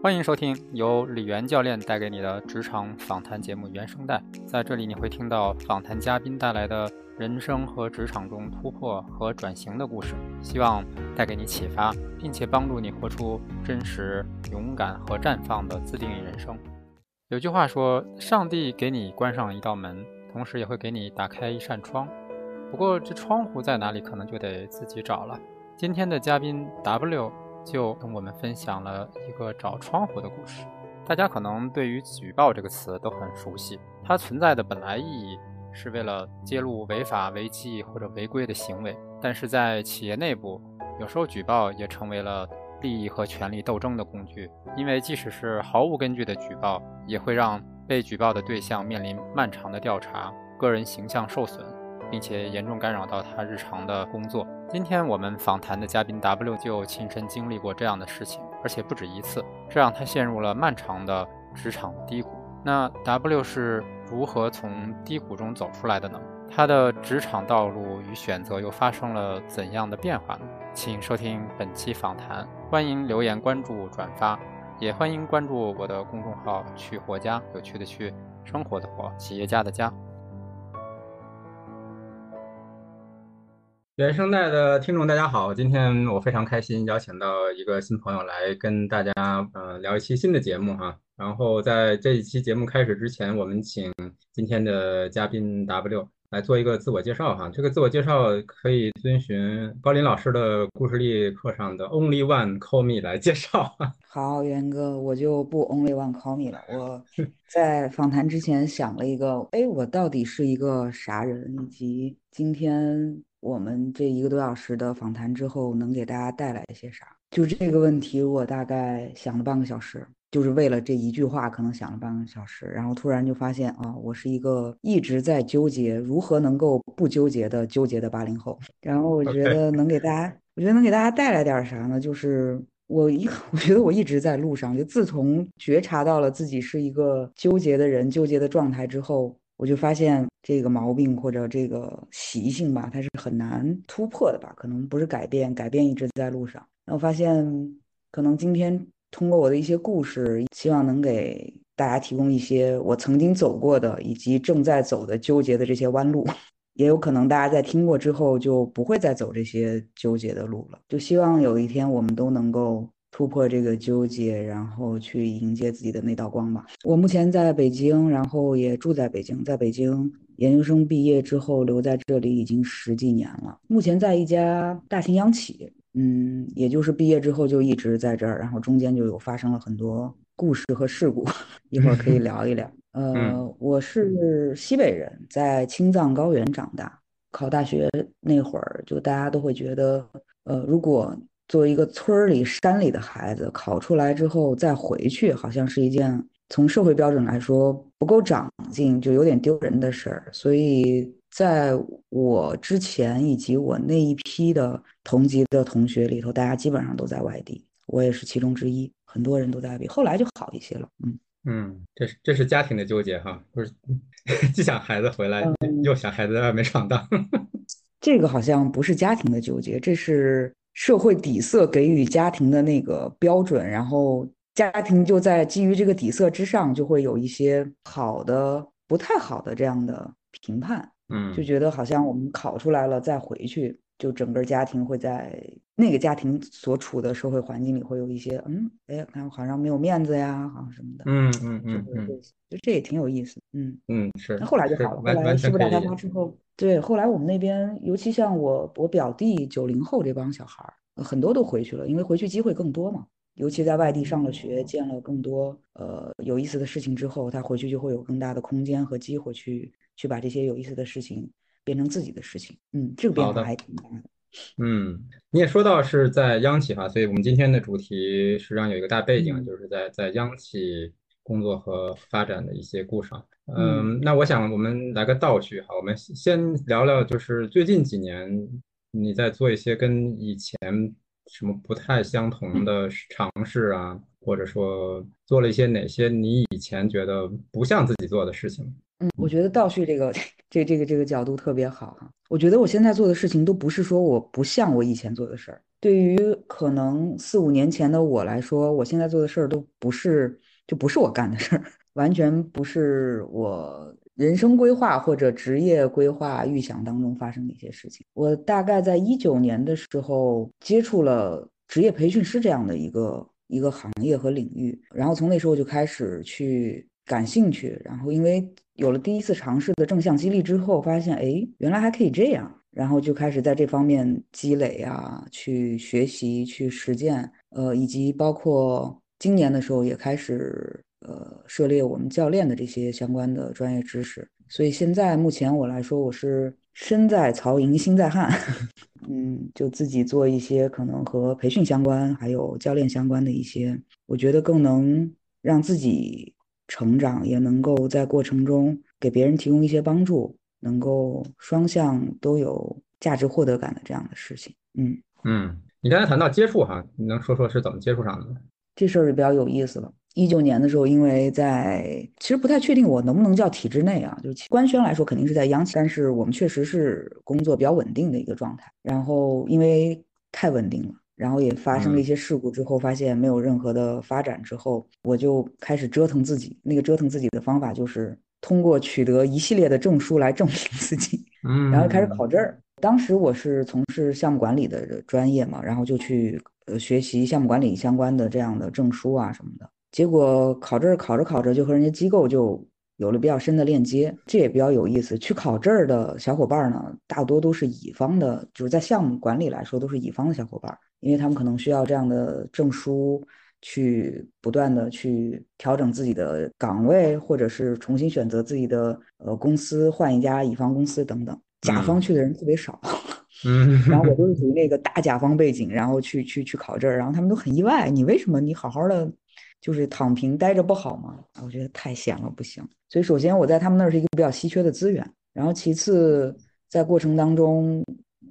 欢迎收听由李源教练带给你的职场访谈节目原声带。在这里，你会听到访谈嘉宾带来的人生和职场中突破和转型的故事，希望带给你启发，并且帮助你活出真实、勇敢和绽放的自定义人生。有句话说：“上帝给你关上一道门，同时也会给你打开一扇窗。不过，这窗户在哪里，可能就得自己找了。”今天的嘉宾 W。就跟我们分享了一个找窗户的故事。大家可能对于举报这个词都很熟悉，它存在的本来意义是为了揭露违法违纪或者违规的行为。但是在企业内部，有时候举报也成为了利益和权力斗争的工具，因为即使是毫无根据的举报，也会让被举报的对象面临漫长的调查，个人形象受损。并且严重干扰到他日常的工作。今天我们访谈的嘉宾 W 就亲身经历过这样的事情，而且不止一次，这让他陷入了漫长的职场低谷。那 W 是如何从低谷中走出来的呢？他的职场道路与选择又发生了怎样的变化呢？请收听本期访谈，欢迎留言、关注、转发，也欢迎关注我的公众号“去活家”，有趣的去，生活的活，企业家的家。原声带的听众，大家好！今天我非常开心，邀请到一个新朋友来跟大家呃聊一期新的节目哈。然后在这一期节目开始之前，我们请今天的嘉宾 W 来做一个自我介绍哈。这个自我介绍可以遵循高林老师的故事力课上的 Only One Call Me 来介绍。好，元哥，我就不 Only One Call Me 了。我在访谈之前想了一个，哎，我到底是一个啥人，以及今天。我们这一个多小时的访谈之后，能给大家带来一些啥？就这个问题，我大概想了半个小时，就是为了这一句话，可能想了半个小时，然后突然就发现啊，我是一个一直在纠结如何能够不纠结的纠结的八零后。然后我觉得能给大家，我觉得能给大家带来点啥呢？就是我一，我觉得我一直在路上，就自从觉察到了自己是一个纠结的人、纠结的状态之后。我就发现这个毛病或者这个习性吧，它是很难突破的吧？可能不是改变，改变一直在路上。那我发现，可能今天通过我的一些故事，希望能给大家提供一些我曾经走过的以及正在走的纠结的这些弯路。也有可能大家在听过之后就不会再走这些纠结的路了。就希望有一天我们都能够。突破这个纠结，然后去迎接自己的那道光吧。我目前在北京，然后也住在北京。在北京研究生毕业之后，留在这里已经十几年了。目前在一家大型央企，嗯，也就是毕业之后就一直在这儿，然后中间就有发生了很多故事和事故，一会儿可以聊一聊。呃，我是西北人，在青藏高原长大。考大学那会儿，就大家都会觉得，呃，如果作为一个村里山里的孩子，考出来之后再回去，好像是一件从社会标准来说不够长进，就有点丢人的事儿。所以，在我之前以及我那一批的同级的同学里头，大家基本上都在外地，我也是其中之一。很多人都在外地，后来就好一些了。嗯嗯，这是这是家庭的纠结哈，不是 既想孩子回来，又想孩子在外面闯荡。这个好像不是家庭的纠结，这是。社会底色给予家庭的那个标准，然后家庭就在基于这个底色之上，就会有一些好的、不太好的这样的评判。嗯，就觉得好像我们考出来了再回去，就整个家庭会在那个家庭所处的社会环境里会有一些，嗯，哎，看好像没有面子呀，好像什么的。嗯嗯嗯嗯，就这也挺有意思。嗯嗯是。那后来就好了，后来西部大开发之后。对，后来我们那边，尤其像我我表弟九零后这帮小孩儿，很多都回去了，因为回去机会更多嘛。尤其在外地上了学，见了更多呃有意思的事情之后，他回去就会有更大的空间和机会去去把这些有意思的事情变成自己的事情。嗯，这个变化还挺大的。嗯，你也说到是在央企哈，所以我们今天的主题实际上有一个大背景，就是在在央企工作和发展的一些故事。嗯，那我想我们来个倒叙哈，我们先聊聊，就是最近几年你在做一些跟以前什么不太相同的尝试啊，或者说做了一些哪些你以前觉得不像自己做的事情？嗯，我觉得倒叙这个 这这个这个角度特别好哈。我觉得我现在做的事情都不是说我不像我以前做的事儿，对于可能四五年前的我来说，我现在做的事儿都不是，就不是我干的事儿，完全不是我人生规划或者职业规划预想当中发生的一些事情。我大概在一九年的时候接触了职业培训师这样的一个一个行业和领域，然后从那时候就开始去感兴趣，然后因为有了第一次尝试的正向激励之后，发现哎，原来还可以这样。然后就开始在这方面积累啊，去学习、去实践，呃，以及包括今年的时候也开始呃涉猎我们教练的这些相关的专业知识。所以现在目前我来说，我是身在曹营心在汉，嗯，就自己做一些可能和培训相关，还有教练相关的一些，我觉得更能让自己成长，也能够在过程中给别人提供一些帮助。能够双向都有价值获得感的这样的事情，嗯嗯，你刚才谈到接触哈，你能说说是怎么接触上的吗？这事儿就比较有意思了。一九年的时候，因为在其实不太确定我能不能叫体制内啊，就是官宣来说肯定是在央企，但是我们确实是工作比较稳定的一个状态。然后因为太稳定了，然后也发生了一些事故之后，发现没有任何的发展之后，我就开始折腾自己。那个折腾自己的方法就是。通过取得一系列的证书来证明自己，嗯，然后开始考证儿。当时我是从事项目管理的专业嘛，然后就去呃学习项目管理相关的这样的证书啊什么的。结果考证儿考着考着，就和人家机构就有了比较深的链接，这也比较有意思。去考证儿的小伙伴呢，大多都是乙方的，就是在项目管理来说都是乙方的小伙伴，因为他们可能需要这样的证书。去不断的去调整自己的岗位，或者是重新选择自己的呃公司，换一家乙方公司等等。甲方去的人特别少，嗯，然后我都是属于那个大甲方背景，然后去去去考证，然后他们都很意外，你为什么你好好的就是躺平待着不好吗？我觉得太闲了不行。所以首先我在他们那儿是一个比较稀缺的资源，然后其次在过程当中，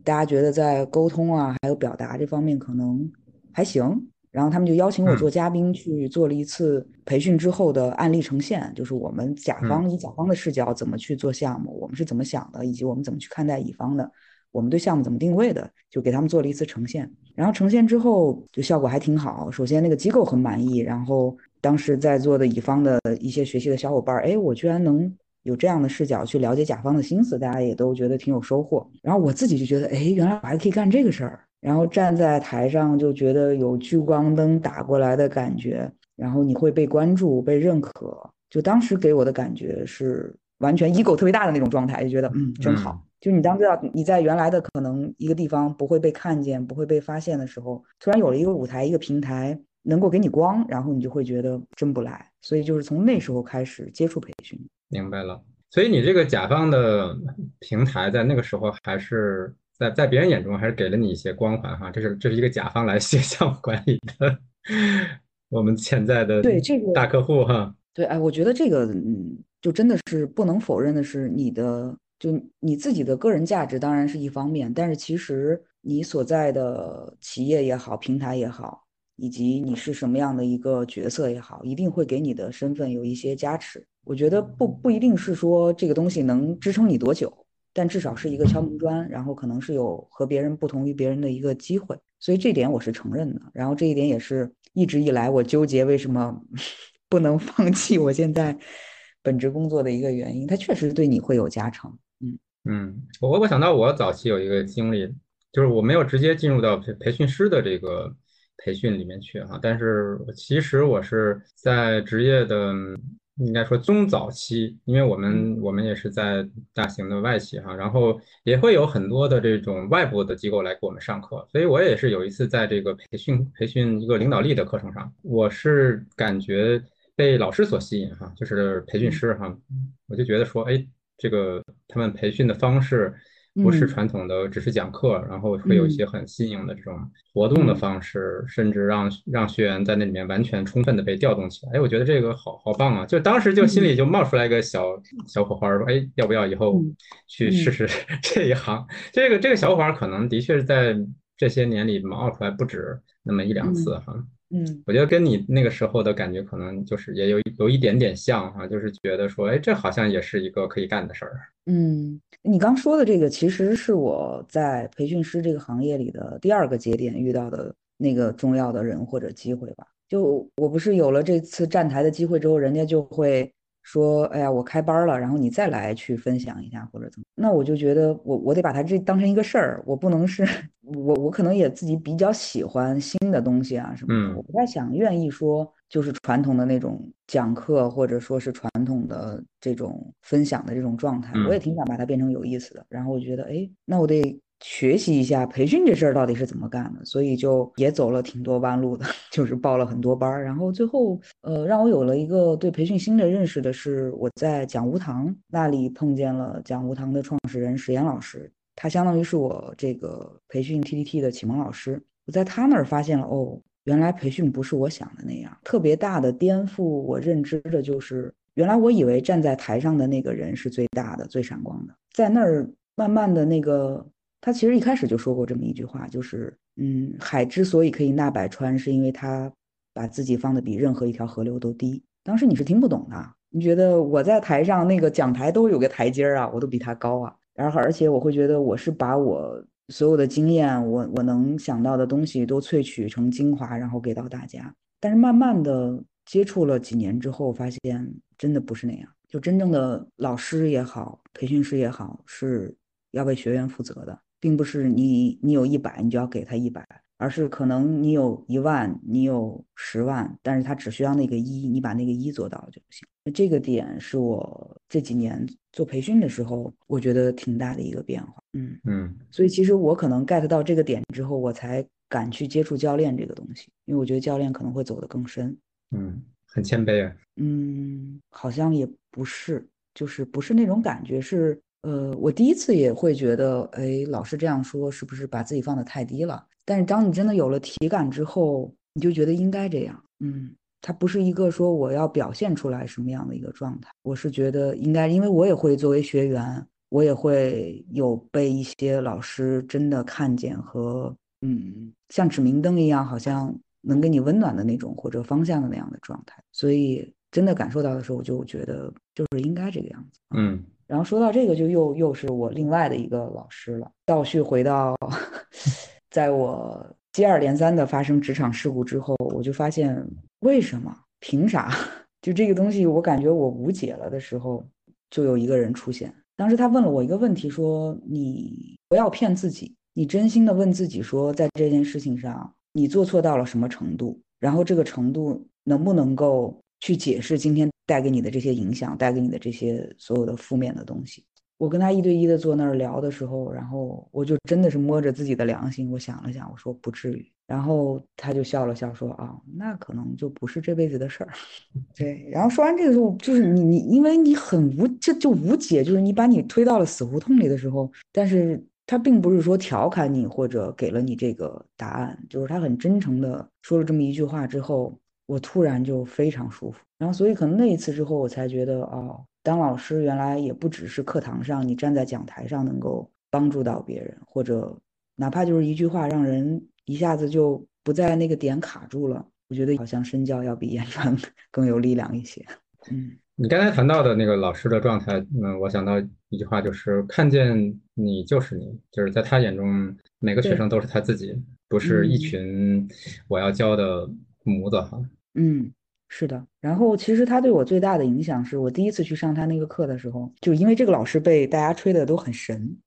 大家觉得在沟通啊还有表达这方面可能还行。然后他们就邀请我做嘉宾，去做了一次培训之后的案例呈现，就是我们甲方以甲方的视角怎么去做项目，我们是怎么想的，以及我们怎么去看待乙方的，我们对项目怎么定位的，就给他们做了一次呈现。然后呈现之后，就效果还挺好。首先那个机构很满意，然后当时在座的乙方的一些学习的小伙伴，哎，我居然能有这样的视角去了解甲方的心思，大家也都觉得挺有收获。然后我自己就觉得，哎，原来我还可以干这个事儿。然后站在台上就觉得有聚光灯打过来的感觉，然后你会被关注、被认可。就当时给我的感觉是完全 ego 特别大的那种状态，就觉得嗯真好。就你当知道你在原来的可能一个地方不会被看见、不会被发现的时候，突然有了一个舞台、一个平台能够给你光，然后你就会觉得真不赖。所以就是从那时候开始接触培训。明白了。所以你这个甲方的平台在那个时候还是。在在别人眼中还是给了你一些光环哈，这是这是一个甲方来写项目管理的，我们潜在的对这个大客户哈，对哎，我觉得这个嗯，就真的是不能否认的是你的就你自己的个人价值当然是一方面，但是其实你所在的企业也好，平台也好，以及你是什么样的一个角色也好，一定会给你的身份有一些加持。我觉得不不一定是说这个东西能支撑你多久。但至少是一个敲门砖，然后可能是有和别人不同于别人的一个机会，所以这点我是承认的。然后这一点也是一直以来我纠结为什么 不能放弃我现在本职工作的一个原因。它确实对你会有加成。嗯嗯，我我想到我早期有一个经历，就是我没有直接进入到培培训师的这个培训里面去哈，但是其实我是在职业的。应该说中早期，因为我们我们也是在大型的外企哈，然后也会有很多的这种外部的机构来给我们上课，所以我也是有一次在这个培训培训一个领导力的课程上，我是感觉被老师所吸引哈，就是培训师哈，我就觉得说，哎，这个他们培训的方式。不是传统的，只是讲课，然后会有一些很新颖的这种活动的方式，甚至让让学员在那里面完全充分的被调动起来。哎，我觉得这个好好棒啊！就当时就心里就冒出来一个小小火花，说，哎，要不要以后去试试 这一行？这个这个小火花可能的确是在这些年里冒出来不止那么一两次哈。嗯我觉得跟你那个时候的感觉可能就是也有有一点点像哈，就是觉得说，哎，这好像也是一个可以干的事儿。嗯，你刚说的这个其实是我在培训师这个行业里的第二个节点遇到的那个重要的人或者机会吧。就我不是有了这次站台的机会之后，人家就会说，哎呀，我开班了，然后你再来去分享一下或者怎么。那我就觉得我我得把它这当成一个事儿，我不能是 我我可能也自己比较喜欢新的东西啊什么的，嗯我不太想愿意说就是传统的那种讲课或者说是传统的这种分享的这种状态，我也嗯挺想把它变成有意思的。然后我觉得，哎，那我得学习一下培训这事儿到底是怎么干的，所以就也走了挺多弯路的，就是报了很多班儿。然后最后，呃，让我有了一个对培训新的认识的是，我在讲无糖那里碰见了讲无糖的创始人史岩老师，他相当于是我这个培训 TDT 的启蒙老师。我在他那儿发现了，哦，原来培训不是我想的那样，特别大的颠覆我认知的就是，原来我以为站在台上的那个人是最大的、最闪光的，在那儿慢慢的那个，他其实一开始就说过这么一句话，就是，嗯，海之所以可以纳百川，是因为他把自己放的比任何一条河流都低。当时你是听不懂的，你觉得我在台上那个讲台都有个台阶儿啊，我都比他高啊，然后而且我会觉得我是把我所有的经验，我我能想到的东西都萃取成精华，然后给到大家。但是慢慢的接触了几年之后，发现真的不是那样。就真正的老师也好，培训师也好，是要为学员负责的，并不是你你有一百你就要给他一百，而是可能你有一万，你有十万，但是他只需要那个一，你把那个一做到就行。这个点是我这几年做培训的时候，我觉得挺大的一个变化。嗯嗯所以其实我可能 get 到这个点之后，我才敢去接触教练这个东西，因为我觉得教练可能会走得更深。嗯，很谦卑啊。嗯，好像也不是，就是不是那种感觉，是呃，我第一次也会觉得，哎，老师这样说是不是把自己放得太低了？但是当你真的有了体感之后，你就觉得应该这样。嗯，它不是一个说我要表现出来什么样的一个状态，我是觉得应该，因为我也会作为学员，我也会有被一些老师真的看见和嗯，像指明灯一样，好像能给你温暖的那种或者方向的那样的状态，所以真的感受到的时候，我就觉得就是应该这个样子。嗯然后说到这个，就又又是我另外的一个老师了。倒叙回到，在我接二连三的发生职场事故之后，我就发现为什么？凭啥？就这个东西，我感觉我无解了的时候，就有一个人出现。当时他问了我一个问题，说：“你不要骗自己，你真心的问自己，说在这件事情上，你做错到了什么程度？然后这个程度能不能够去解释今天带给你的这些影响，带给你的这些所有的负面的东西？”我跟他一对一的坐那儿聊的时候，然后我就真的是摸着自己的良心，我想了想，我说不至于。然后他就笑了笑说：“啊，那可能就不是这辈子的事儿。”对，然后说完这个时候，就是你你，因为你很无这就无解，就是你把你推到了死胡同里的时候，但是他并不是说调侃你或者给了你这个答案，就是他很真诚的说了这么一句话之后，我突然就非常舒服。然后所以可能那一次之后，我才觉得哦，当老师原来也不只是课堂上你站在讲台上能够帮助到别人，或者哪怕就是一句话让人一下子就不在那个点卡住了。我觉得好像身教要比 言传更有力量一些。嗯你刚才谈到的那个老师的状态，嗯，我想到一句话，就是看见你就是你，就是在他眼中，每个学生都是他自己，不是一嗯群我要教的模子哈。嗯，是的。然后其实他对我最大的影响是我第一次去上他那个课的时候，就因为这个老师被大家吹的都很神。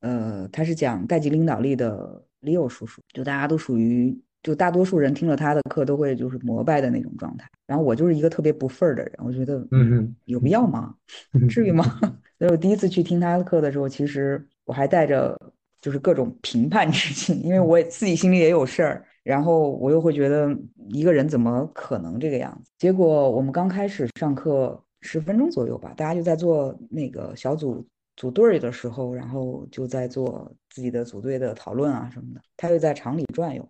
呃，他是讲代际领导力的 Leo 叔叔，就大家都属于，就大多数人听了他的课都会就是膜拜的那种状态。然后我就是一个特别不忿儿的人，我觉得嗯嗯，有必要吗？至于吗？所以我第一次去听他的课的时候，其实我还带着就是各种评判之情，因为我自己心里也有事儿，然后我又会觉得一个人怎么可能这个样子？结果我们刚开始上课十分钟左右吧，大家就在做那个小组组队儿的时候，然后就在做自己的组队的讨论啊什么的，他又在场里转悠。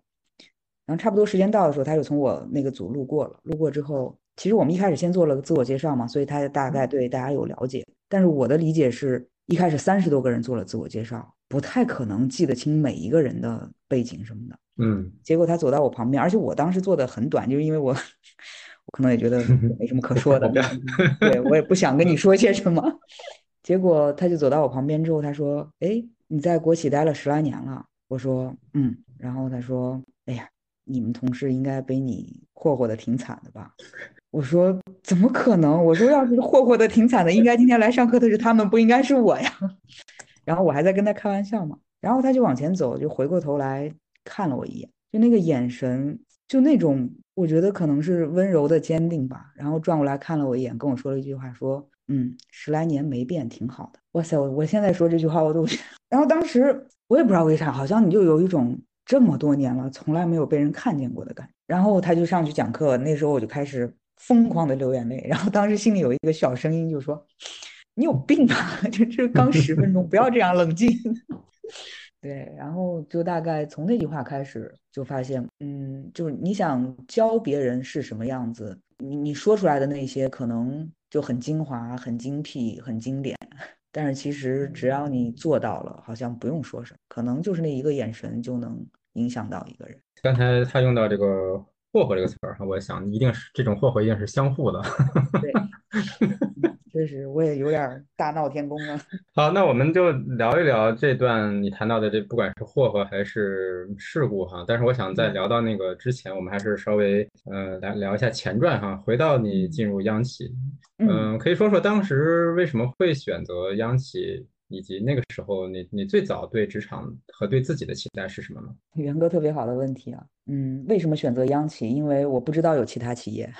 然后差不多时间到的时候，他就从我那个组路过了。路过之后，其实我们一开始先做了个自我介绍嘛，所以他大概对大家有了解。但是我的理解是一开始三十多个人做了自我介绍，不太可能记得清每一个人的背景什么的。嗯，结果他走到我旁边，而且我当时坐的很短，就是因为我我可能也觉得 没什么可说的，对我也不想跟你说些什么。结果他就走到我旁边之后，他说：“哎，你在国企待了十来年了。”我说：“嗯。”然后他说：“哎呀，你们同事应该被你霍霍的挺惨的吧？”我说：“怎么可能？我说要是霍霍的挺惨的，应该今天来上课的是他们，不应该是我呀。”然后我还在跟他开玩笑嘛。然后他就往前走，就回过头来看了我一眼，就那个眼神，就那种我觉得可能是温柔的坚定吧。然后转过来看了我一眼，跟我说了一句话，说：“嗯，十来年没变，挺好的。”哇塞，我我现在说这句话我都 然后当时我也不知道为啥，好像你就有一种这么多年了从来没有被人看见过的感觉。然后他就上去讲课，那时候我就开始疯狂的流眼泪。然后当时心里有一个小声音就说：“你有病吧？就这刚十分钟，不要这样冷静。”对，然后就大概从那句话开始，就发现，嗯，就是你想教别人是什么样子，你你说出来的那些可能就很精华、很精辟、很经典，但是其实只要你做到了，好像不用说什么，可能就是那一个眼神就能影响到一个人。刚才他用到这个“霍霍”这个词儿，我想一定是这种霍霍一定是相互的。对。确实，我也有点大闹天宫了。好，那我们就聊一聊这段你谈到的这，不管是祸祸还是事故哈。但是我想在聊到那个之前，我们还是稍微呃来聊一下前传哈。回到你进入央企，嗯，可以说说当时为什么会选择央企，以及那个时候你你最早对职场和对自己的期待是什么呢？元哥特别好的问题啊，嗯，为什么选择央企？因为我不知道有其他企业。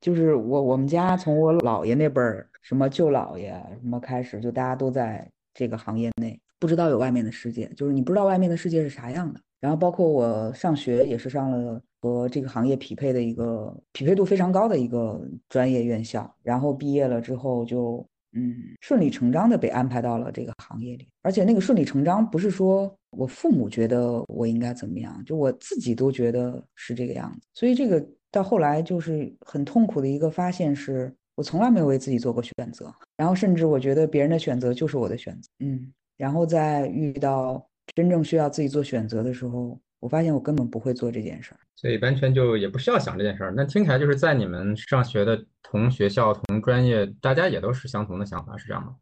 就是我我们家从我姥爷那辈儿，什么舅姥爷什么开始，就大家都在这个行业内，不知道有外面的世界，就是你不知道外面的世界是啥样的。然后包括我上学也是上了和这个行业匹配的一个匹配度非常高的一个专业院校，然后毕业了之后就嗯顺理成章的被安排到了这个行业里，而且那个顺理成章不是说我父母觉得我应该怎么样，就我自己都觉得是这个样子，所以这个。到后来就是很痛苦的一个发现，是我从来没有为自己做过选择，然后甚至我觉得别人的选择就是我的选择，嗯，然后在遇到真正需要自己做选择的时候，我发现我根本不会做这件事儿，所以完全就也不需要想这件事儿。那听起来就是在你们上学的同学校、同专业，大家也都是相同的想法，是这样吗？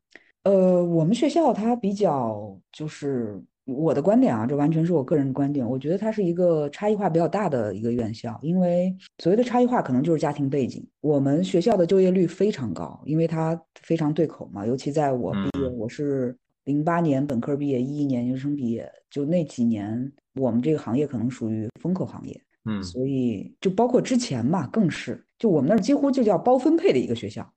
呃，我们学校它比较就是。我的观点啊，这完全是我个人的观点。我觉得它是一个差异化比较大的一个院校，因为所谓的差异化可能就是家庭背景。我们学校的就业率非常高，因为它非常对口嘛。尤其在我毕业，我是零八年本科毕业，一一年研究生毕业，就那几年，我们这个行业可能属于风口行业。嗯，所以就包括之前嘛，更是就我们那儿几乎就叫包分配的一个学校。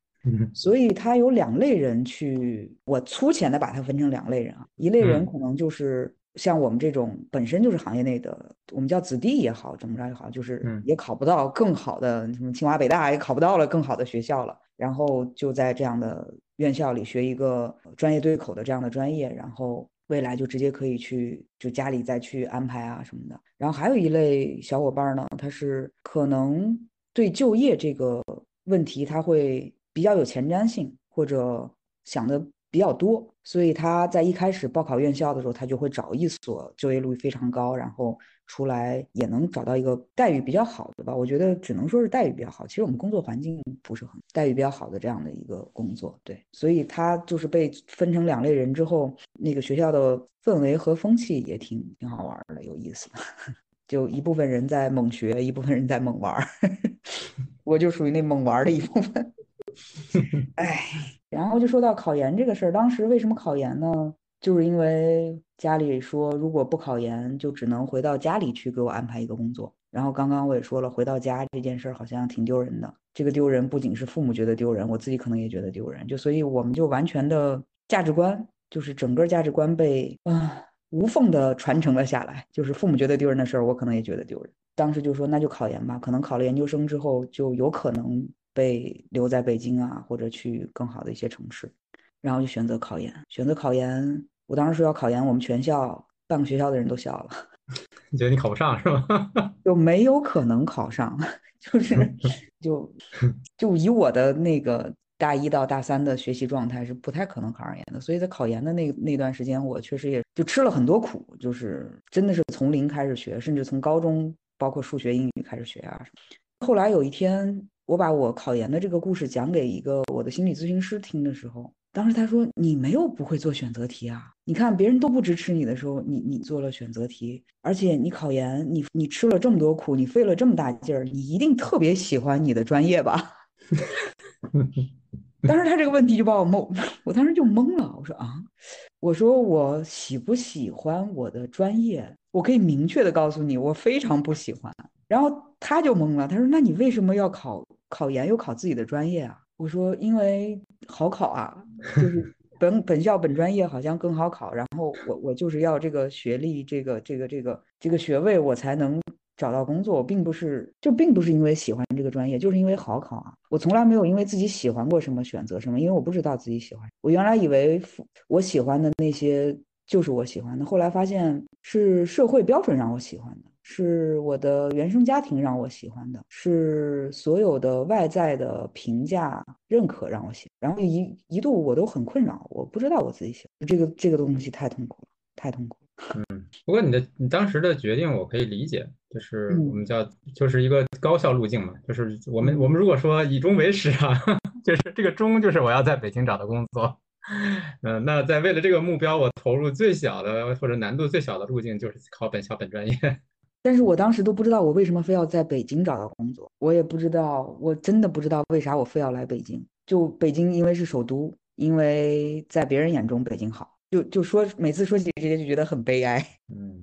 所以他有两类人去，我粗浅的把它分成两类人啊，一类人可能就是像我们这种本身就是行业内的，我们叫子弟也好，怎么着也好，就是也考不到更好的什么清华北大，也考不到了更好的学校了，然后就在这样的院校里学一个专业对口的这样的专业，然后未来就直接可以去就家里再去安排啊什么的。然后还有一类小伙伴呢，他是可能对就业这个问题他会。比较有前瞻性，或者想的比较多，所以他在一开始报考院校的时候，他就会找一所就业率非常高，然后出来也能找到一个待遇比较好的吧。我觉得只能说是待遇比较好。其实我们工作环境不是很待遇比较好的这样的一个工作，对。所以他就是被分成两类人之后，那个学校的氛围和风气也挺挺好玩的，有意思。就一部分人在猛学，一部分人在猛玩儿，我就属于那猛玩儿的一部分。哎，然后就说到考研这个事儿，当时为什么考研呢？就是因为家里说，如果不考研，就只能回到家里去给我安排一个工作。然后刚刚我也说了，回到家这件事儿好像挺丢人的。这个丢人不仅是父母觉得丢人，我自己可能也觉得丢人。就所以我们就完全的价值观，就是整个价值观被啊无缝的传承了下来。就是父母觉得丢人的事儿，我可能也觉得丢人。当时就说那就考研吧，可能考了研究生之后就有可能。被留在北京啊，或者去更好的一些城市，然后就选择考研。选择考研，我当时说要考研，我们全校半个学校的人都笑了。你觉得你考不上是吗？就没有可能考上，就是就就以我的那个大一到大三的学习状态是不太可能考上研的。所以在考研的那那段时间，我确实也就吃了很多苦，就是真的是从零开始学，甚至从高中包括数学、英语开始学啊。后来有一天，我把我考研的这个故事讲给一个我的心理咨询师听的时候。当时他说：“你没有不会做选择题啊？你看别人都不支持你的时候，你你做了选择题，而且你考研，你你吃了这么多苦，你费了这么大劲儿，你一定特别喜欢你的专业吧？” 当时他这个问题就把我懵，我当时就懵了。我说：“啊，我说我喜不喜欢我的专业？我可以明确的告诉你，我非常不喜欢。”然后他就懵了，他说：“那你为什么要考考研又考自己的专业啊？”我说：“因为好考啊，就是 本本校本专业好像更好考。然后我我就是要这个学历，这个这个这个这个学位，我才能找到工作。我并不是就并不是因为喜欢这个专业，就是因为好考啊。我从来没有因为自己喜欢过什么选择什么，因为我不知道自己喜欢。我原来以为我喜欢的那些就是我喜欢的，后来发现是社会标准让我喜欢的。”是我的原生家庭让我喜欢的，是所有的外在的评价认可让我喜，然后一一度我都很困扰，我不知道我自己喜欢这个这个东西太痛苦了，太痛苦了。嗯，不过你的你当时的决定我可以理解，就是我们叫就是一个高效路径嘛，就是我们我们如果说以终为始啊，就是这个终就是我要在北京找到工作。嗯，那在为了这个目标，我投入最小的或者难度最小的路径就是考本校本专业。但是我当时都不知道我为什么非要在北京找到工作，我也不知道，我真的不知道为啥我非要来北京。就北京，因为是首都，因为在别人眼中北京好，就就说每次说起这些就觉得很悲哀。嗯，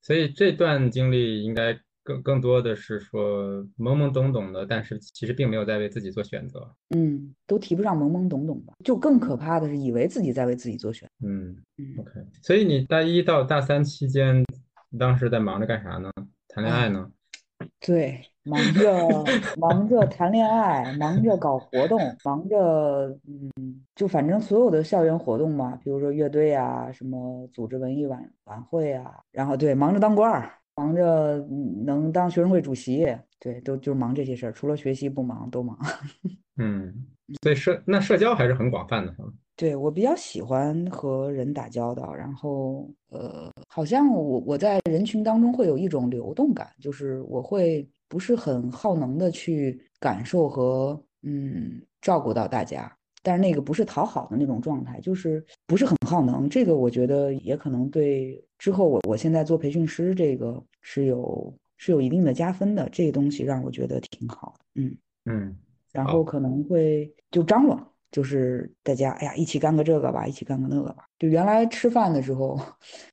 所以这段经历应该更更多的是说懵懵懂懂的，但是其实并没有在为自己做选择。嗯，都提不上懵懵懂懂吧，就更可怕的是以为自己在为自己做选。嗯嗯，OK。所以你大一到大三期间。当时在忙着干啥呢？谈恋爱呢？对，忙着 忙着谈恋爱，忙着搞活动，忙着嗯，就反正所有的校园活动嘛，比如说乐队啊，什么组织文艺晚晚会啊，然后对，忙着当官儿，忙着能当学生会主席，对，都就忙这些事儿，除了学习不忙都忙。嗯，所以社那社交还是很广泛的，是对我比较喜欢和人打交道，然后呃，好像我我在人群当中会有一种流动感，就是我会不是很耗能的去感受和嗯照顾到大家，但是那个不是讨好的那种状态，就是不是很耗能。这个我觉得也可能对之后我我现在做培训师这个是有是有一定的加分的，这个东西让我觉得挺好的。嗯嗯，然后可能会就张罗。就是大家，哎呀，一起干个这个吧，一起干个那个吧。就原来吃饭的时候，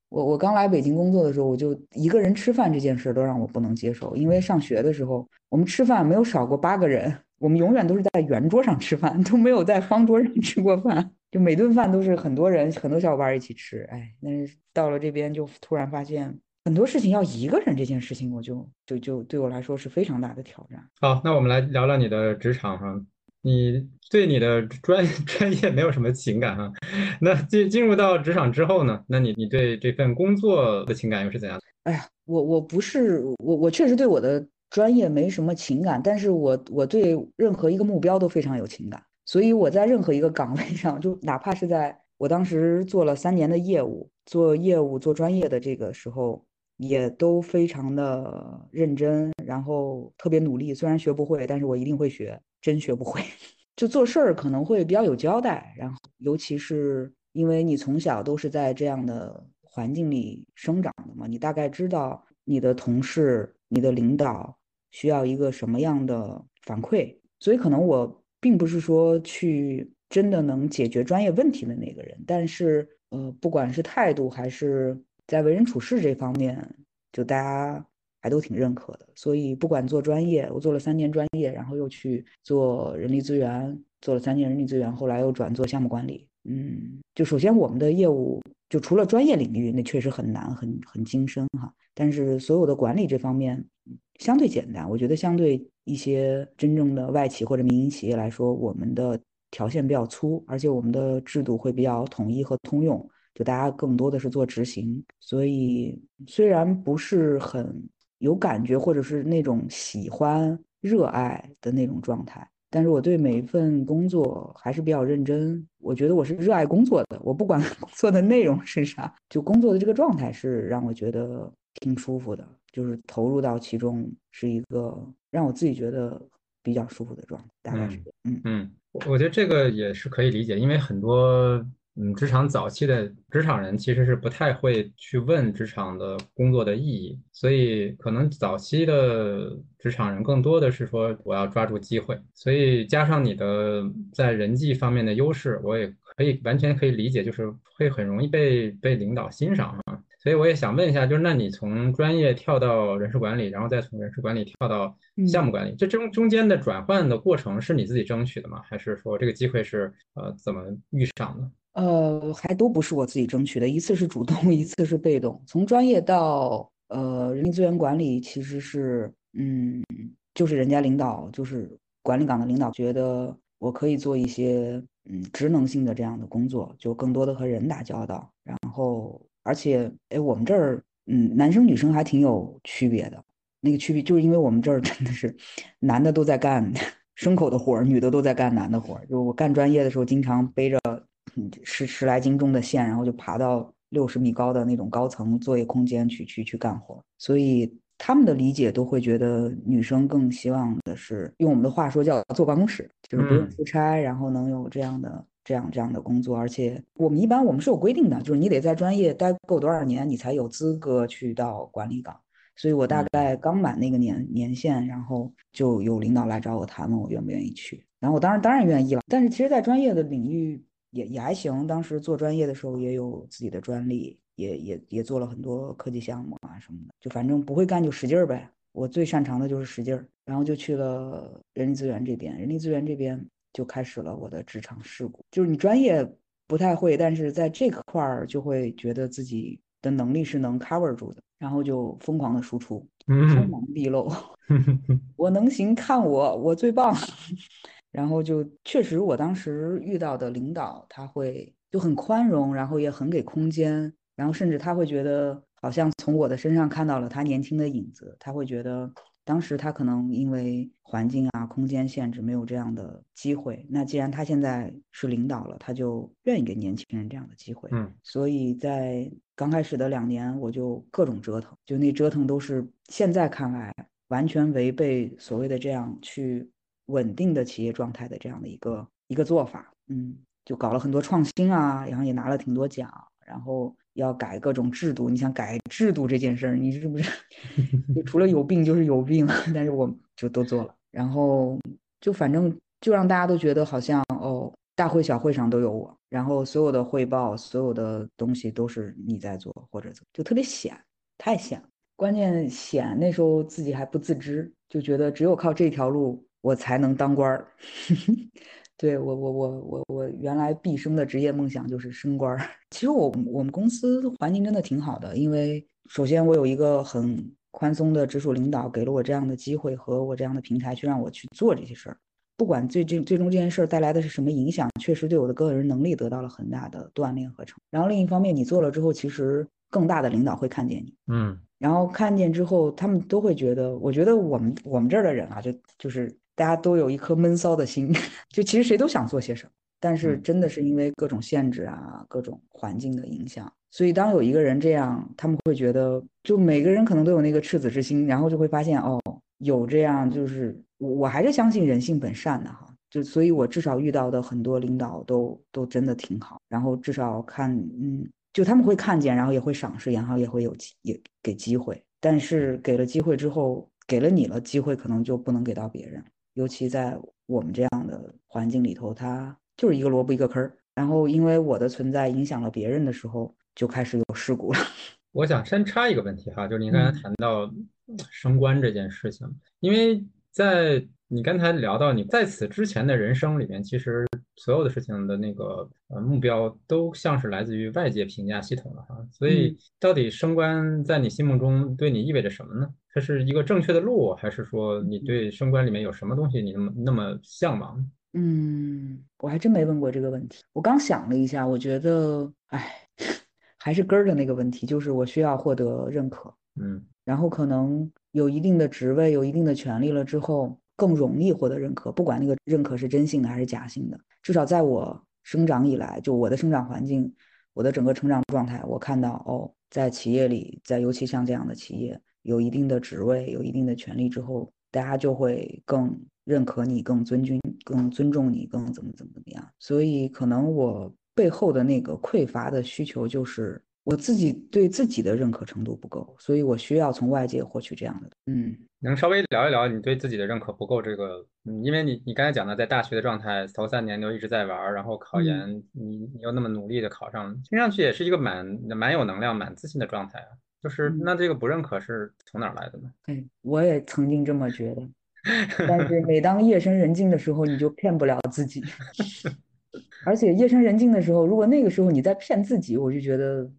我我刚来北京工作的时候，我就一个人吃饭这件事都让我不能接受。因为上学的时候，我们吃饭没有少过八个人，我们永远都是在圆桌上吃饭，都没有在方桌上吃过饭。就每顿饭都是很多人、很多小伙伴一起吃。哎，但是到了这边就突然发现，很多事情要一个人这件事情，我就就就对我来说是非常大的挑战。好，那我们来聊聊你的职场哈。你对你的专 专业没有什么情感哈，那进进入到职场之后呢？那你你对这份工作的情感又是怎样的？哎呀，我我不是我我确实对我的专业没什么情感，但是我我对任何一个目标都非常有情感，所以我在任何一个岗位上，就哪怕是在我当时做了三年的业务，做业务做专业的这个时候，也都非常的认真，然后特别努力。虽然学不会，但是我一定会学。真学不会，就做事儿可能会比较有交代，然后尤其是因为你从小都是在这样的环境里生长的嘛，你大概知道你的同事、你的领导需要一个什么样的反馈，所以可能我并不是说去真的能解决专业问题的那个人，但是呃，不管是态度还是在为人处事这方面，就大家。还都挺认可的，所以不管做专业，我做了三年专业，然后又去做人力资源，做了三年人力资源，后来又转做项目管理。嗯，就首先我们的业务就除了专业领域，那确实很难，很很精深哈。但是所有的管理这方面相对简单，我觉得相对一些真正的外企或者民营企业来说，我们的条线比较粗，而且我们的制度会比较统一和通用，就大家更多的是做执行。所以虽然不是很。有感觉，或者是那种喜欢、热爱的那种状态，但是我对每一份工作还是比较认真。我觉得我是热爱工作的，我不管 工作的内容是啥，就工作的这个状态是让我觉得挺舒服的，就是投入到其中是一个让我自己觉得比较舒服的状态，大概是嗯嗯，我觉得这个也是可以理解，因为很多。嗯，职场早期的职场人其实是不太会去问职场的工作的意义，所以可能早期的职场人更多的是说我要抓住机会，所以加上你的在人际方面的优势，我也可以完全可以理解，就是会很容易被被领导欣赏啊。所以我也想问一下，就是那你从专业跳到人事管理，然后再从人事管理跳到项目管理，这中中间的转换的过程是你自己争取的吗？还是说这个机会是呃怎么遇上的？呃，还都不是我自己争取的，一次是主动，一次是被动。从专业到呃人力资源管理，其实是嗯，就是人家领导，就是管理岗的领导觉得我可以做一些嗯职能性的这样的工作，就更多的和人打交道。然后，而且哎，我们这儿嗯男生女生还挺有区别的，那个区别就是因为我们这儿真的是男的都在干 牲口的活儿，女的都在干男的活儿。就我干专业的时候，经常背着。十十来斤重的线，然后就爬到六十米高的那种高层作业空间去去去干活，所以他们的理解都会觉得女生更希望的是用我们的话说叫坐办公室，就是不用出差，然后能有这样的这样这样的工作。而且我们一般我们是有规定的，就是你得在专业待够多少年，你才有资格去到管理岗。所以我大概刚满那个年年限，然后就有领导来找我谈问我愿不愿意去，然后我当然当然愿意了。但是其实，在专业的领域。也也还行，当时做专业的时候也有自己的专利，也也也做了很多科技项目啊什么的，就反正不会干就使劲儿呗。我最擅长的就是使劲儿，然后就去了人力资源这边，人力资源这边就开始了我的职场事故。就是你专业不太会，但是在这块儿就会觉得自己的能力是能 cover 住的，然后就疯狂的输出，锋芒毕露，我能行，看我，我最棒。然后就确实，我当时遇到的领导他会就很宽容，然后也很给空间，然后甚至他会觉得好像从我的身上看到了他年轻的影子。他会觉得当时他可能因为环境啊、空间限制没有这样的机会。那既然他现在是领导了，他就愿意给年轻人这样的机会。嗯，所以在刚开始的两年，我就各种折腾，就那折腾都是现在看来完全违背所谓的这样去。稳定的企业状态的这样的一个一个做法，嗯，就搞了很多创新啊，然后也拿了挺多奖，然后要改各种制度。你想改制度这件事儿，你是不是 就除了有病就是有病？但是我就都做了，然后就反正就让大家都觉得好像哦，大会小会上都有我，然后所有的汇报，所有的东西都是你在做或者做，就特别显，太显。关键显那时候自己还不自知，就觉得只有靠这条路。我才能当官儿，对我我我我我原来毕生的职业梦想就是升官儿。其实我我们公司环境真的挺好的，因为首先我有一个很宽松的直属领导，给了我这样的机会和我这样的平台去让我去做这些事儿。不管最最最终这件事儿带来的是什么影响，确实对我的个人能力得到了很大的锻炼和成。然后另一方面，你做了之后，其实更大的领导会看见你，嗯，然后看见之后，他们都会觉得，我觉得我们我们这儿的人啊，就就是。大家都有一颗闷骚的心，就其实谁都想做些什么，但是真的是因为各种限制啊、各种环境的影响，所以当有一个人这样，他们会觉得，就每个人可能都有那个赤子之心，然后就会发现，哦，有这样，就是我我还是相信人性本善的哈，就所以我至少遇到的很多领导都都真的挺好，然后至少看，嗯，就他们会看见，然后也会赏识，然后也会有也给机会，但是给了机会之后，给了你了机会，可能就不能给到别人。尤其在我们这样的环境里头，它就是一个萝卜一个坑儿。然后，因为我的存在影响了别人的时候，就开始有事故了。我想先插一个问题哈，就是您刚才谈到升官这件事情，因为在你刚才聊到你在此之前的人生里面，其实所有的事情的那个呃目标都像是来自于外界评价系统的哈，所以到底升官在你心目中对你意味着什么呢？它是一个正确的路，还是说你对升官里面有什么东西你那么那么向往？嗯，我还真没问过这个问题。我刚想了一下，我觉得，哎，还是根儿的那个问题，就是我需要获得认可。嗯，然后可能有一定的职位，有一定的权利了之后。更容易获得认可，不管那个认可是真性的还是假性的。至少在我生长以来，就我的生长环境，我的整个成长状态，我看到哦，在企业里，在尤其像这样的企业，有一定的职位，有一定的权利之后，大家就会更认可你，更尊敬，更尊重你，更怎么怎么怎么样。所以可能我背后的那个匮乏的需求就是。我自己对自己的认可程度不够，所以我需要从外界获取这样的。嗯，能稍微聊一聊你对自己的认可不够这个？嗯，因为你你刚才讲的，在大学的状态，头三年就一直在玩，然后考研，你你又那么努力的考上，听上去也是一个蛮蛮有能量、蛮自信的状态啊。就是那这个不认可是从哪来的呢？对，我也曾经这么觉得，但是每当夜深人静的时候，你就骗不了自己。而且夜深人静的时候，如果那个时候你在骗自己，我就觉得，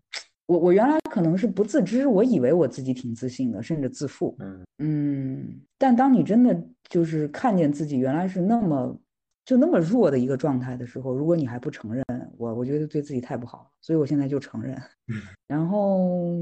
我我原来可能是不自知，我以为我自己挺自信的，甚至自负。嗯嗯。但当你真的就是看见自己原来是那么就那么弱的一个状态的时候，如果你还不承认，我我觉得对自己太不好。所以我现在就承认。然后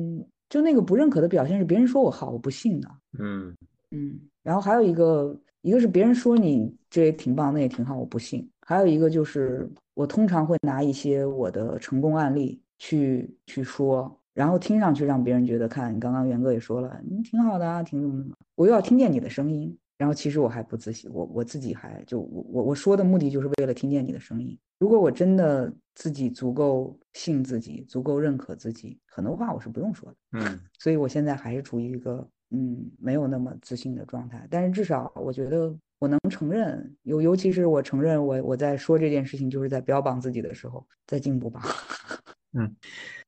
就那个不认可的表现是别人说我好，我不信的。嗯嗯。然后还有一个，一个是别人说你这也挺棒，那也挺好，我不信。还有一个就是，我通常会拿一些我的成功案例去去说，然后听上去让别人觉得，看你刚刚元哥也说了，你挺好的啊，挺怎么怎么。我又要听见你的声音，然后其实我还不自信，我我自己还就我我我说的目的就是为了听见你的声音。如果我真的自己足够信自己，足够认可自己，很多话我是不用说的。嗯，所以我现在还是处于一个嗯没有那么自信的状态，但是至少我觉得。我能承认，尤尤其是我承认，我我在说这件事情，就是在标榜自己的时候，在进步吧。嗯，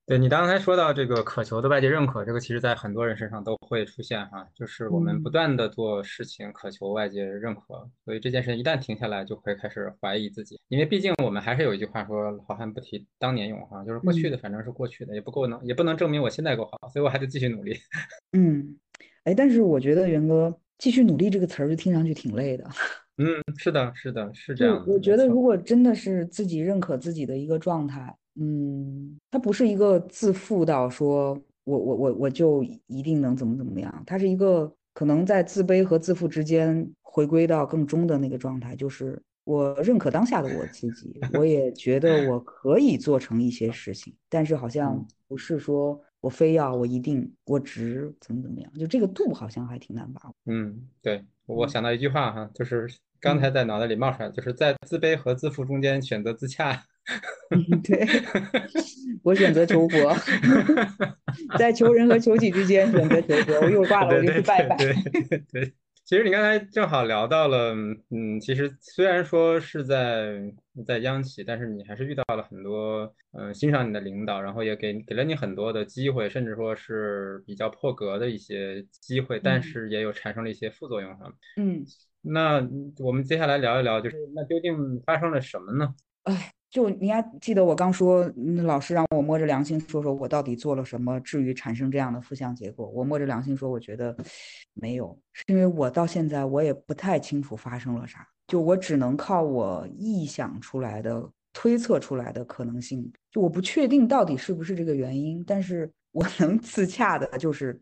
对你刚才说到这个渴求的外界认可，这个其实在很多人身上都会出现哈，就是我们不断的做事情渴求外界认可，所以这件事一旦停下来，就会开始怀疑自己，因为毕竟我们还是有一句话说“好汉不提当年勇”哈，就是过去的反正是过去的，也不够能也不能证明我现在够好，所以我还得继续努力。嗯，哎，但是我觉得元哥。继续努力这个词儿就听上去挺累的。嗯，是的，是的，是这样。我觉得如果真的是自己认可自己的一个状态，嗯，它不是一个自负到说我我我我就一定能怎么怎么样，它是一个可能在自卑和自负之间回归到更中的那个状态，就是我认可当下的我自己，我也觉得我 可以做成一些事情，但是好像不是说。我非要，我一定，我值，怎么怎么样？就这个度好像还挺难把握。嗯，对，我想到一句话哈，就是刚才在脑袋里冒出来，就是在自卑和自负中间选择自洽。对，我选择求佛，在求人和求己之间选择求佛。我一会儿挂了，我就去拜拜。对。其实你刚才正好聊到了，嗯，其实虽然说是在在央企，但是你还是遇到了很多，嗯，欣赏你的领导，然后也给给了你很多的机会，甚至说是比较破格的一些机会，但是也有产生了一些副作用哈。嗯，那我们接下来聊一聊，就是那究竟发生了什么呢？哎。就你还记得我刚说，那老师让我摸着良心说说，我到底做了什么，至于产生这样的负向结果？我摸着良心说，我觉得没有，是因为我到现在我也不太清楚发生了啥，就我只能靠我臆想出来的、推测出来的可能性，就我不确定到底是不是这个原因，但是我能 自洽的就是，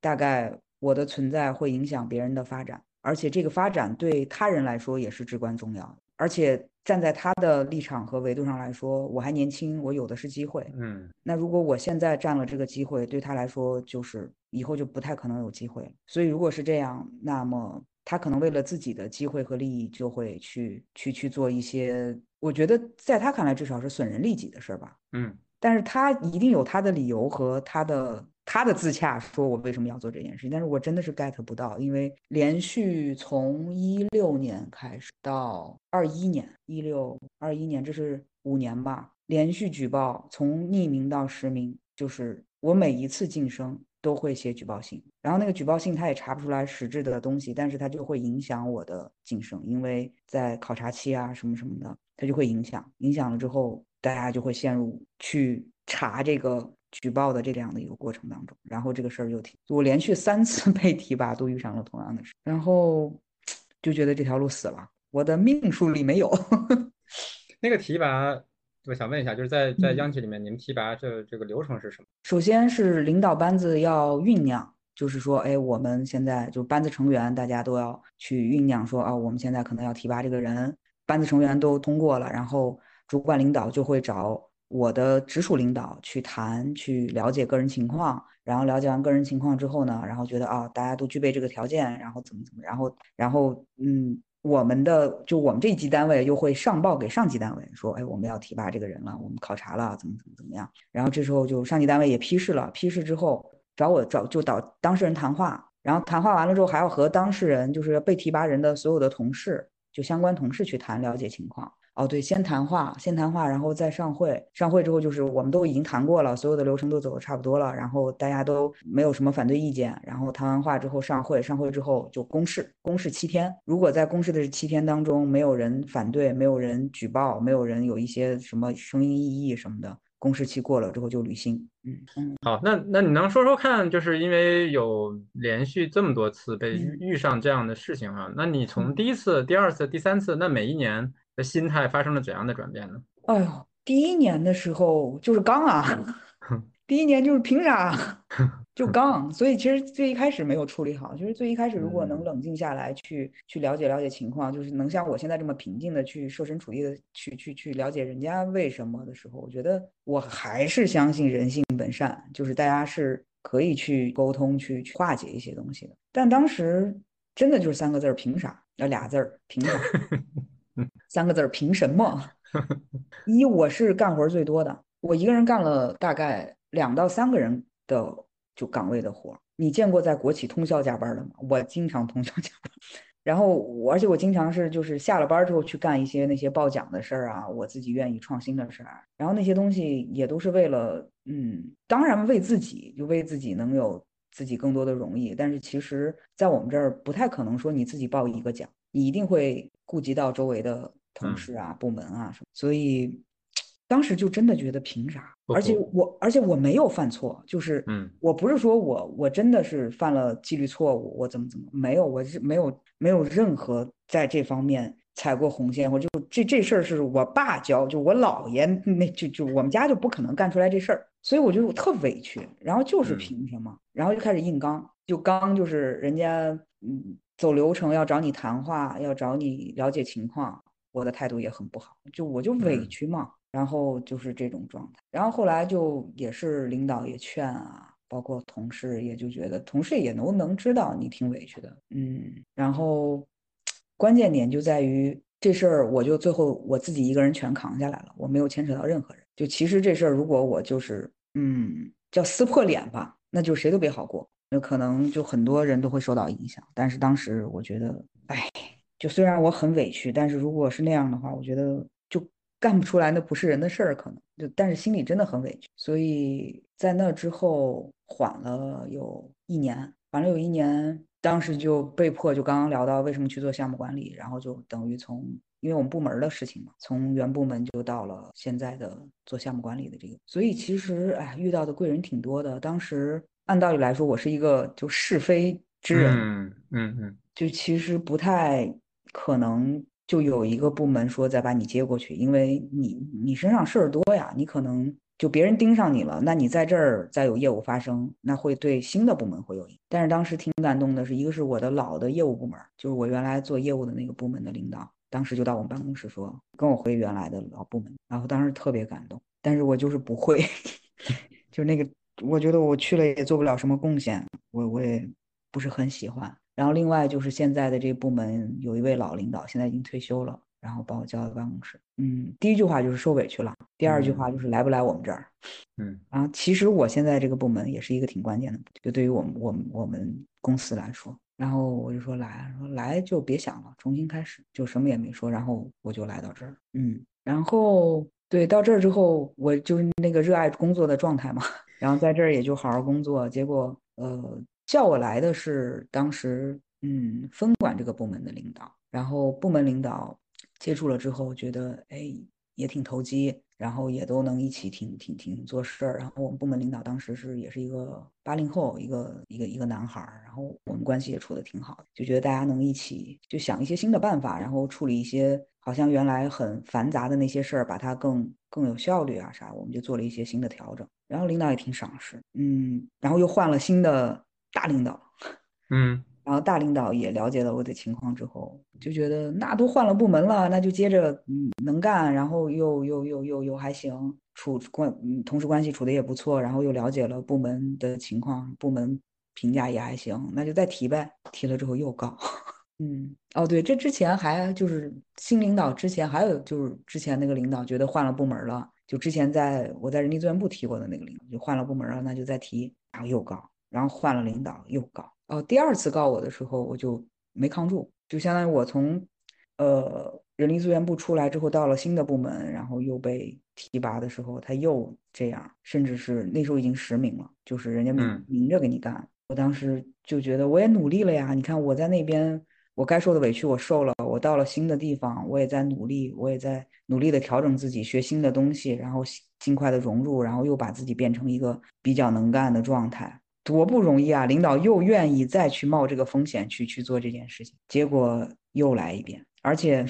大概我的存在会影响别人的发展，而且这个发展对他人来说也是至关重要的，而且。站在他的立场和维度上来说，我还年轻，我有的是机会。嗯，那如果我现在占了这个机会，对他来说就是以后就不太可能有机会。所以如果是这样，那么他可能为了自己的机会和利益，就会去去去做一些，我觉得在他看来至少是损人利己的事儿吧。嗯，但是他一定有他的理由和他的。他的自洽说：“我为什么要做这件事情？”但是我真的是 get 不到，因为连续从一六年开始到二一年，一六二一年，这是五年吧？连续举报，从匿名到实名，就是我每一次晋升都会写举报信，然后那个举报信他也查不出来实质的东西，但是他就会影响我的晋升，因为在考察期啊什么什么的，他就会影响，影响了之后，大家就会陷入去查这个。举报的这样的一个过程当中，然后这个事儿就提，我连续三次被提拔都遇上了同样的事，然后就觉得这条路死了，我的命数里没有。那个提拔，我想问一下，就是在在央企里面，你们提拔这这个流程是什么？首先是领导班子要酝酿，就是说，哎，我们现在就班子成员大家都要去酝酿说啊，我们现在可能要提拔这个人，班子成员都通过了，然后主管领导就会找我的直属领导去谈，去了解个人情况，然后了解完个人情况之后呢，然后觉得啊，大家都具备这个条件，然后怎么怎么，然后然后嗯。我们的就我们这一级单位又会上报给上级单位说，哎，我们要提拔这个人了，我们考察了，怎么怎么怎么样。然后这时候就上级单位也批示了，批示之后找我找就找当事人谈话，然后谈话完了之后还要和当事人就是被提拔人的所有的同事，就相关同事去谈了解情况。哦，对，先谈话，先谈话，然后再上会。上会之后就是我们都已经谈过了，所有的流程都走的差不多了，然后大家都没有什么反对意见。然后谈完话之后上会，上会之后就公示，公示七天。如果在公示的这七天当中没有人反对，没有人举报，没有人有一些什么声音异议什么的，公示期过了之后就履行。嗯嗯。好，那那你能说说看，就是因为有连续这么多次被遇上这样的事情啊，那你从第一次、第二次、第三次，那每一年。心态发生了怎样的转变呢？哎呦，第一年的时候就是刚啊，第一年就是凭啥 就刚，所以其实最一开始没有处理好。就是最一开始如果能冷静下来去去了解了解情况，就是能像我现在这么平静的去设身处地的去去去了解人家为什么的时候，我觉得我还是相信人性本善，就是大家是可以去沟通去去化解一些东西的。但当时真的就是三个字儿：凭啥？要俩字儿：凭啥？三个字儿，凭什么？一，我是干活最多的，我一个人干了大概两到三个人的就岗位的活。你见过在国企通宵加班的吗？我经常通宵加班，然后我而且我经常是就是下了班之后去干一些那些报奖的事儿啊，我自己愿意创新的事儿，然后那些东西也都是为了，嗯，当然为自己，就为自己能有自己更多的荣誉。但是其实，在我们这儿不太可能说你自己报一个奖，你一定会顾及到周围的。同事啊，部门啊什么，所以当时就真的觉得凭啥？而且我，而且我没有犯错，就是，嗯，我不是说我我真的是犯了纪律错误，我怎么怎么没有，我是没有没有任何在这方面踩过红线，我就这这事儿是我爸教，就我姥爷那就就我们家就不可能干出来这事儿，所以我就特委屈，然后就是凭什么，然后就开始硬刚，就刚就是人家嗯走流程要找你谈话，要找你了解情况。我的态度也很不好，就我就委屈嘛，然后就是这种状态，然后后来就也是领导也劝啊，包括同事也就觉得，同事也能能知道你挺委屈的，嗯，然后关键点就在于这事儿，我就最后我自己一个人全扛下来了，我没有牵扯到任何人，就其实这事儿如果我就是嗯叫撕破脸吧，那就谁都别好过，那可能就很多人都会受到影响，但是当时我觉得，哎。就虽然我很委屈，但是如果是那样的话，我觉得就干不出来，那不是人的事儿，可能就但是心里真的很委屈，所以在那之后缓了有一年，缓了有一年，当时就被迫就刚刚聊到为什么去做项目管理，然后就等于从因为我们部门的事情嘛，从原部门就到了现在的做项目管理的这个，所以其实哎遇到的贵人挺多的。当时按道理来说，我是一个就是非之人，嗯嗯嗯，就其实不太。可能就有一个部门说再把你接过去，因为你你身上事儿多呀，你可能就别人盯上你了，那你在这儿再有业务发生，那会对新的部门会有影响。但是当时挺感动的，是一个是我的老的业务部门，就是我原来做业务的那个部门的领导，当时就到我们办公室说跟我回原来的老部门，然后当时特别感动，但是我就是不会，就那个我觉得我去了也做不了什么贡献，我我也不是很喜欢。然后另外就是现在的这个部门有一位老领导，现在已经退休了，然后把我叫到办公室。嗯，第一句话就是受委屈了，第二句话就是来不来我们这儿。嗯，然后其实我现在这个部门也是一个挺关键的，就对于我们我们我们公司来说。然后我就说来，说来就别想了，重新开始，就什么也没说。然后我就来到这儿。嗯，然后对到这儿之后，我就是那个热爱工作的状态嘛。然后在这儿也就好好工作，结果呃。叫我来的是当时嗯分管这个部门的领导，然后部门领导接触了之后觉得哎也挺投机，然后也都能一起挺挺挺做事儿。然后我们部门领导当时是也是一个八零后，一个一个一个男孩儿，然后我们关系也处的挺好的，就觉得大家能一起就想一些新的办法，然后处理一些好像原来很繁杂的那些事儿，把它更更有效率啊啥，我们就做了一些新的调整。然后领导也挺赏识，嗯，然后又换了新的。大领导，嗯，然后大领导也了解了我的情况之后，就觉得那都换了部门了，那就接着嗯能干，然后又又又又又还行，处关同事关系处的也不错，然后又了解了部门的情况，部门评价也还行，那就再提呗，提了之后又高。嗯，哦，对，这之前还就是新领导之前还有就是之前那个领导觉得换了部门了，就之前在我在人力资源部提过的那个领导就换了部门了，那就再提，然后又告，然后换了领导又告。哦，第二次告我的时候我就没抗住，就相当于我从呃人力资源部出来之后到了新的部门，然后又被提拔的时候他又这样，甚至是那时候已经实名了，就是人家明明着给你干。我当时就觉得我也努力了呀，你看我在那边。我该受的委屈我受了，我到了新的地方，我也在努力，我也在努力的调整自己，学新的东西，然后尽快的融入，然后又把自己变成一个比较能干的状态，多不容易啊！领导又愿意再去冒这个风险去去做这件事情，结果又来一遍，而且，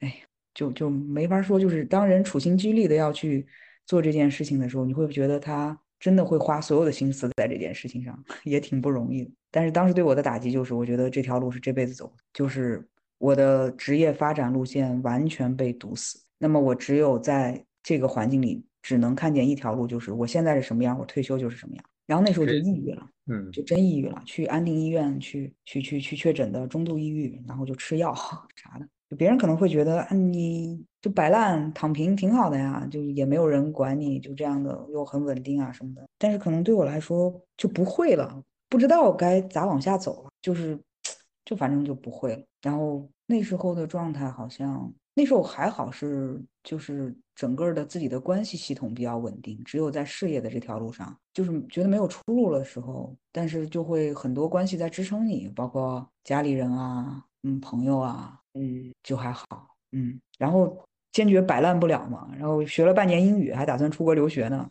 哎，就就没法说，就是当人处心积虑的要去做这件事情的时候，你会觉得他真的会花所有的心思在这件事情上，也挺不容易的。但是当时对我的打击就是，我觉得这条路是这辈子走，就是我的职业发展路线完全被堵死。那么我只有在这个环境里，只能看见一条路，就是我现在是什么样，我退休就是什么样。然后那时候就抑郁了，嗯，就真抑郁了，去安定医院去去去去确诊的中度抑郁，然后就吃药 啥的。就别人可能会觉得，啊，你就摆烂躺平挺好的呀，就也没有人管你，就这样的又很稳定啊什么的。但是可能对我来说就不会了。不知道该咋往下走了，就是，就反正就不会了。然后那时候的状态好像那时候还好，是就是整个的自己的关系系统比较稳定。只有在事业的这条路上，就是觉得没有出路的时候，但是就会很多关系在支撑你，包括家里人啊，嗯，朋友啊，嗯，就还好，嗯。然后坚决摆烂不了嘛，然后学了半年英语，还打算出国留学呢。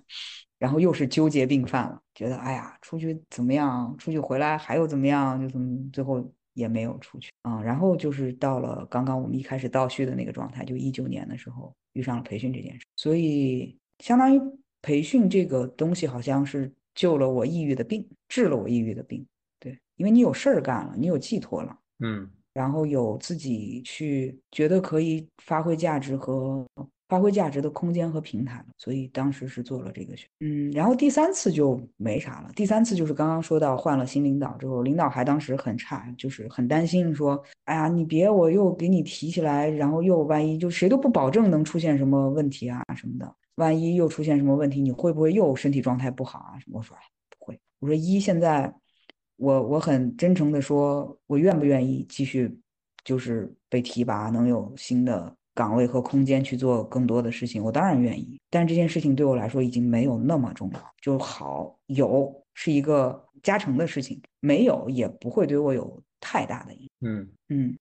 然后又是纠结病犯了，觉得哎呀，出去怎么样？出去回来还有怎么样？就怎么最后也没有出去啊。然后就是到了刚刚我们一开始倒叙的那个状态，就一九年的时候遇上了培训这件事，所以相当于培训这个东西好像是救了我抑郁的病，治了我抑郁的病。对，因为你有事儿干了，你有寄托了，嗯，然后有自己去觉得可以发挥价值和。发挥价值的空间和平台所以当时是做了这个选，嗯，然后第三次就没啥了。第三次就是刚刚说到换了新领导之后，领导还当时很差，就是很担心说，哎呀，你别我又给你提起来，然后又万一就谁都不保证能出现什么问题啊什么的，万一又出现什么问题，你会不会又身体状态不好啊什么？我说哎不会，我说一现在我我很真诚的说，我愿不愿意继续就是被提拔，能有新的。岗位和空间去做更多的事情，我当然愿意。但这件事情对我来说已经没有那么重要，就好有是一个加成的事情，没有也不会对我有太大的影响。嗯嗯，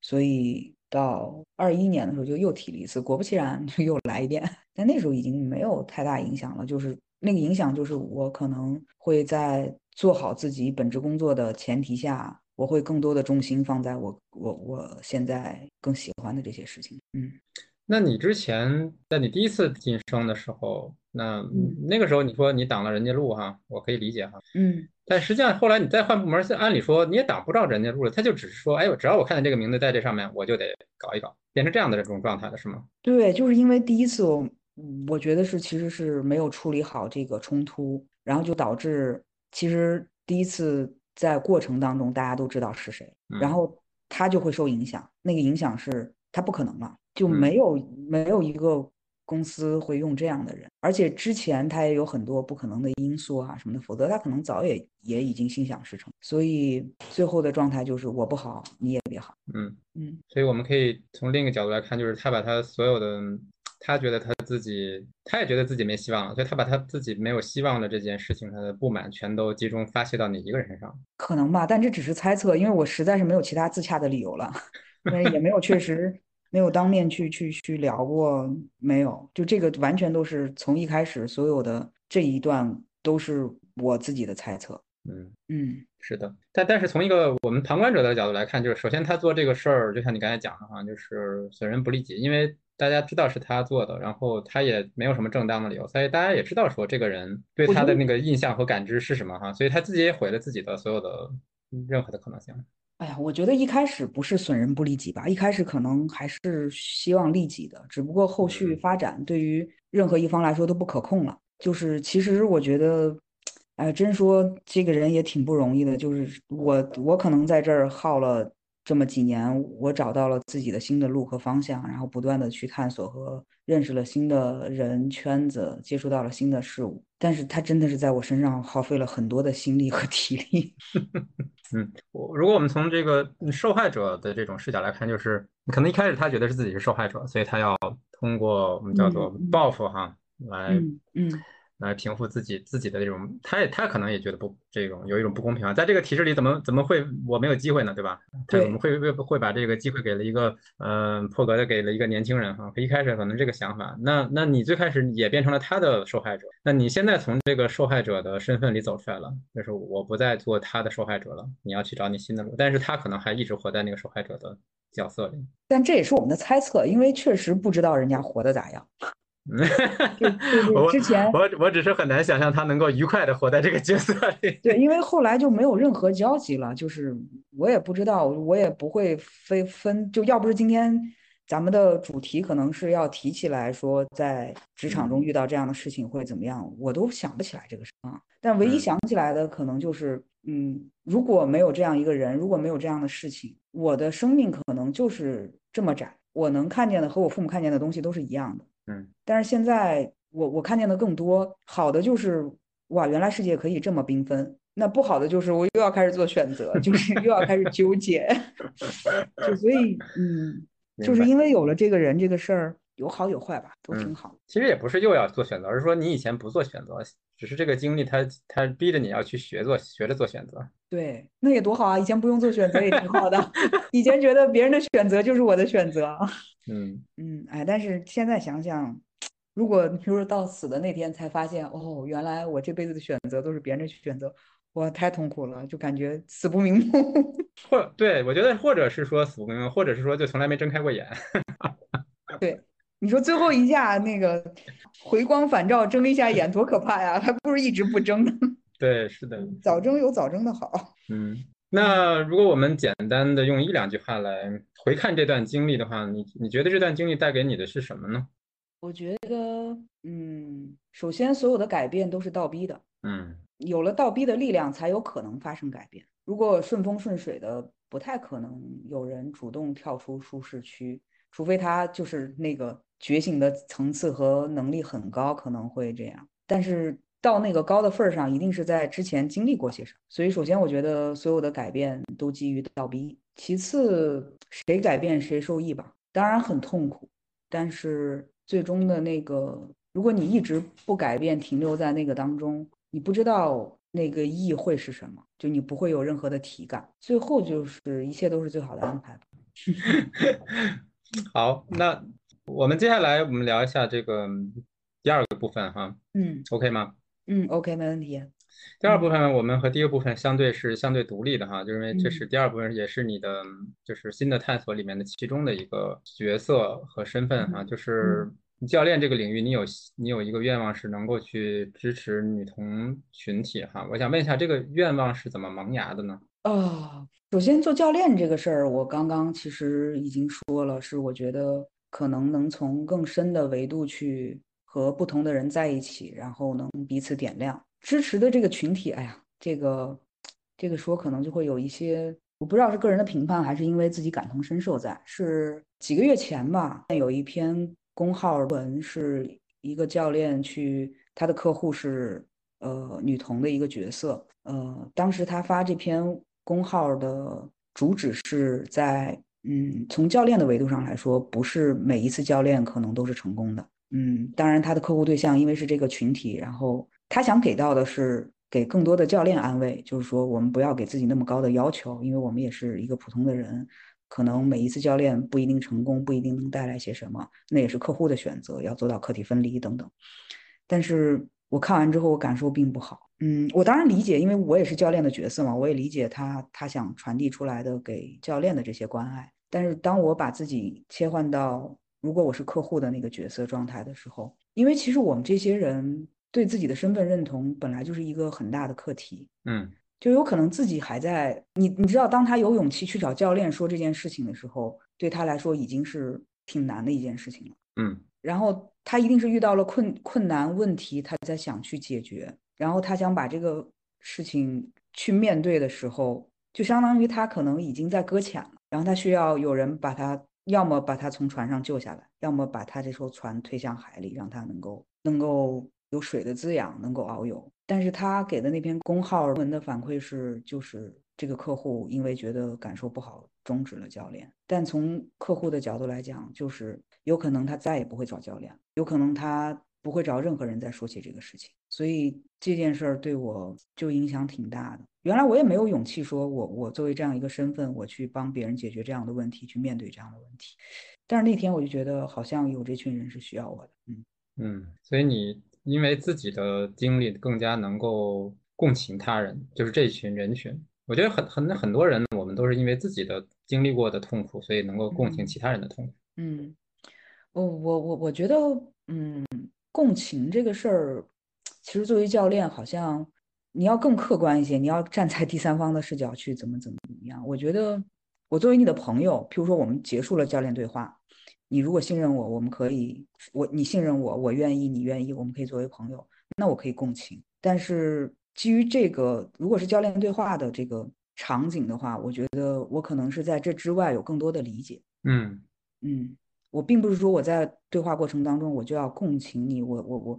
所以到二一年的时候就又提了一次，果不其然就又来一遍。但那时候已经没有太大影响了，就是那个影响就是我可能会在做好自己本职工作的前提下。我会更多的重心放在我我我现在更喜欢的这些事情。嗯，那你之前在你第一次晋升的时候，那那个时候你说你挡了人家路哈，我可以理解哈。嗯，但实际上后来你再换部门，按理说你也挡不着人家路了，他就只是说，哎呦，只要我看见这个名字在这上面，我就得搞一搞，变成这样的这种状态了，是吗？对，就是因为第一次我我觉得是其实是没有处理好这个冲突，然后就导致其实第一次。在过程当中，大家都知道是谁，然后他就会受影响。那个影响是他不可能了，就没有没有一个公司会用这样的人。而且之前他也有很多不可能的因素啊什么的，否则他可能早也也已经心想事成。所以最后的状态就是我不好，你也别好。嗯嗯。所以我们可以从另一个角度来看，就是他把他所有的。他觉得他自己，他也觉得自己没希望了，所以他把他自己没有希望的这件事情，他的不满全都集中发泄到你一个人身上。可能吧，但这只是猜测，因为我实在是没有其他自洽的理由了，因为也没有确实没有当面去去去聊过，没有，就这个完全都是从一开始所有的这一段都是我自己的猜测。嗯嗯，是的，但但是从一个我们旁观者的角度来看，就是首先他做这个事儿，就像你刚才讲的哈，就是损人不利己，因为。大家知道是他做的，然后他也没有什么正当的理由，所以大家也知道说这个人对他的那个印象和感知是什么哈，所以他自己也毁了自己的所有的任何的可能性。哎呀，我觉得一开始不是损人不利己吧，一开始可能还是希望利己的，只不过后续发展对于任何一方来说都不可控了。就是其实我觉得。哎，真说这个人也挺不容易的。就是我，我可能在这儿耗了这么几年，我找到了自己的新的路和方向，然后不断的去探索和认识了新的人圈子，接触到了新的事物。但是他真的是在我身上耗费了很多的心力和体力。嗯，我如果我们从这个受害者的这种视角来看，就是可能一开始他觉得是自己是受害者，所以他要通过我们叫做报复哈来嗯。来平复自己自己的这种，他也他可能也觉得不这种有一种不公平啊，在这个体制里怎么怎么会我没有机会呢，对吧？他怎么会会会把这个机会给了一个嗯破格的给了一个年轻人哈？一开始可能这个想法，那那你最开始也变成了他的受害者，那你现在从这个受害者的身份里走出来了，就是我不再做他的受害者了，你要去找你新的路，但是他可能还一直活在那个受害者的角色里。但这也是我们的猜测，因为确实不知道人家活得咋样。我之前我我只是很难想象他能够愉快的活在这个角色里。对，因为后来就没有任何交集了，就是我也不知道，我也不会非分，就要不是今天咱们的主题可能是要提起来说，在职场中遇到这样的事情会怎么样，我都想不起来这个事啊。但唯一想起来的可能就是，嗯，如果没有这样一个人，如果没有这样的事情，我的生命可能就是这么窄，我能看见的和我父母看见的东西都是一样的。嗯，但是现在我我看见的更多好的就是哇，原来世界可以这么缤纷。那不好的就是我又要开始做选择，就是又要开始纠结。就所以嗯，就是因为有了这个人这个事儿，有好有坏吧，都挺好。其实也不是又要做选择，而是说你以前不做选择，只是这个经历它它逼着你要去学做学着做选择。对，那也多好啊！以前不用做选择也挺好的，以前觉得别人的选择就是我的选择。嗯嗯，哎，但是现在想想，如果比如说到死的那天才发现，哦，原来我这辈子的选择都是别人的选择，哇，太痛苦了，就感觉死不瞑目。或对我觉得，或者是说死不瞑目，或者是说就从来没睁开过眼。对，你说最后一下那个回光返照睁一下眼多可怕呀，还不如一直不睁呢。对，是的，早睁有早睁的好。嗯。那如果我们简单的用一两句话来回看这段经历的话，你你觉得这段经历带给你的是什么呢？我觉得，嗯，首先所有的改变都是倒逼的，嗯，有了倒逼的力量，才有可能发生改变。如果顺风顺水的，不太可能有人主动跳出舒适区，除非他就是那个觉醒的层次和能力很高，可能会这样。但是。到那个高的份儿上，一定是在之前经历过些什么。所以，首先我觉得所有的改变都基于倒逼。其次，谁改变谁受益吧。当然很痛苦，但是最终的那个，如果你一直不改变，停留在那个当中，你不知道那个意会是什么，就你不会有任何的体感。最后就是一切都是最好的安排。好，那我们接下来我们聊一下这个第二个部分哈。嗯，OK 吗？嗯，OK，没问题。第二部分我们和第一个部分相对是相对独立的哈，就是因为这是第二部分，也是你的就是新的探索里面的其中的一个角色和身份哈，就是教练这个领域，你有你有一个愿望是能够去支持女童群体哈，我想问一下，这个愿望是怎么萌芽的呢？啊，首先做教练这个事儿，我刚刚其实已经说了，是我觉得可能能从更深的维度去。和不同的人在一起，然后能彼此点亮支持的这个群体。哎呀，这个这个说可能就会有一些，我不知道是个人的评判，还是因为自己感同身受。在是几个月前吧，有一篇公号文，是一个教练去他的客户是呃女童的一个角色。呃，当时他发这篇公号的主旨是在，嗯，从教练的维度上来说，不是每一次教练可能都是成功的。嗯，当然，他的客户对象因为是这个群体，然后他想给到的是给更多的教练安慰，就是说我们不要给自己那么高的要求，因为我们也是一个普通的人，可能每一次教练不一定成功，不一定能带来些什么，那也是客户的选择，要做到客体分离等等。但是我看完之后，我感受并不好。嗯，我当然理解，因为我也是教练的角色嘛，我也理解他他想传递出来的给教练的这些关爱。但是当我把自己切换到如果我是客户的那个角色状态的时候，因为其实我们这些人对自己的身份认同本来就是一个很大的课题，嗯，就有可能自己还在你你知道，当他有勇气去找教练说这件事情的时候，对他来说已经是挺难的一件事情了，嗯，然后他一定是遇到了困困难问题，他在想去解决，然后他想把这个事情去面对的时候，就相当于他可能已经在搁浅了，然后他需要有人把他。要么把他从船上救下来，要么把他这艘船推向海里，让他能够能够有水的滋养，能够遨游。但是他给的那篇公号文的反馈是，就是这个客户因为觉得感受不好，终止了教练。但从客户的角度来讲，就是有可能他再也不会找教练，有可能他不会找任何人再说起这个事情。所以这件事儿对我就影响挺大的。原来我也没有勇气说，我我作为这样一个身份，我去帮别人解决这样的问题，去面对这样的问题。但是那天我就觉得，好像有这群人是需要我的。嗯嗯，所以你因为自己的经历更加能够共情他人，就是这群人群。我觉得很很很多人，我们都是因为自己的经历过的痛苦，所以能够共情其他人的痛苦。嗯，我我我我觉得，嗯，共情这个事儿。其实作为教练，好像你要更客观一些，你要站在第三方的视角去怎么怎么怎么样。我觉得我作为你的朋友，譬如说我们结束了教练对话，你如果信任我，我们可以，我你信任我，我愿意，你愿意，我们可以作为朋友，那我可以共情。但是基于这个，如果是教练对话的这个场景的话，我觉得我可能是在这之外有更多的理解。嗯嗯，我并不是说我在对话过程当中我就要共情你，我我我。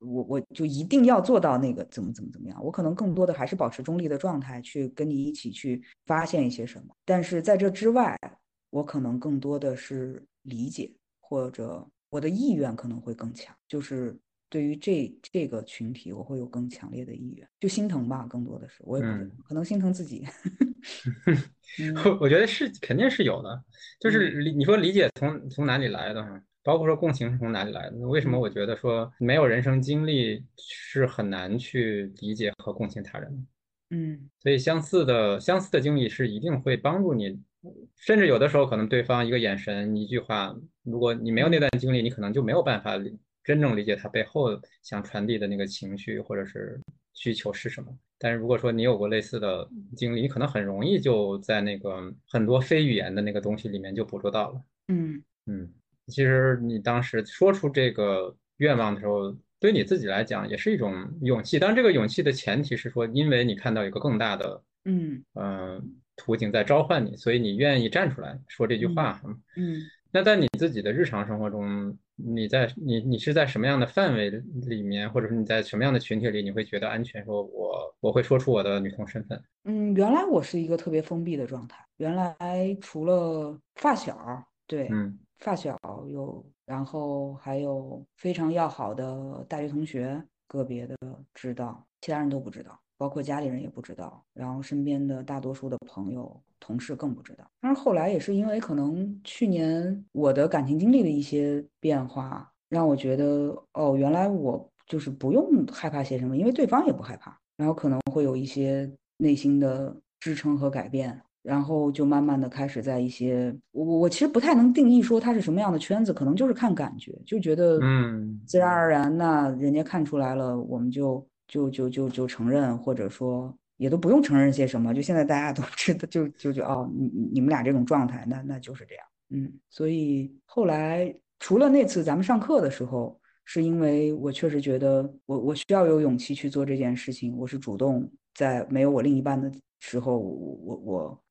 我我就一定要做到那个怎么怎么怎么样，我可能更多的还是保持中立的状态，去跟你一起去发现一些什么。但是在这之外，我可能更多的是理解，或者我的意愿可能会更强，就是对于这这个群体，我会有更强烈的意愿，就心疼吧，更多的是我也不知道，可能心疼自己。我我觉得是肯定是有的，就是理你说理解从从哪里来的哈？包括说共情是从哪里来的？为什么我觉得说没有人生经历是很难去理解和共情他人的？嗯，所以相似的相似的经历是一定会帮助你，甚至有的时候可能对方一个眼神一句话，如果你没有那段经历，你可能就没有办法真正理解他背后想传递的那个情绪或者是需求是什么。但是如果说你有过类似的经历，你可能很容易就在那个很多非语言的那个东西里面就捕捉到了。嗯嗯。其实你当时说出这个愿望的时候，对你自己来讲也是一种勇气。当然，这个勇气的前提是说，因为你看到一个更大的，嗯嗯，途径在召唤你，所以你愿意站出来说这句话。嗯，那在你自己的日常生活中，你在你你是在什么样的范围里面，或者说你在什么样的群体里，你会觉得安全？说我我会说出我的女同身份。嗯，原来我是一个特别封闭的状态。原来除了发小，对，嗯。发小有，然后还有非常要好的大学同学，个别的知道，其他人都不知道，包括家里人也不知道，然后身边的大多数的朋友、同事更不知道。但是后来也是因为可能去年我的感情经历的一些变化，让我觉得哦，原来我就是不用害怕些什么，因为对方也不害怕，然后可能会有一些内心的支撑和改变。然后就慢慢的开始在一些我我其实不太能定义说它是什么样的圈子，可能就是看感觉，就觉得嗯，自然而然，那人家看出来了，我们就就就就就承认，或者说也都不用承认些什么，就现在大家都 知道，就就就哦，你你们俩这种状态，那那就是这样，嗯，所以后来除了那次咱们上课的时候，是因为我确实觉得我我需要有勇气去做这件事情，我是主动在没有我另一半的时候，我我。我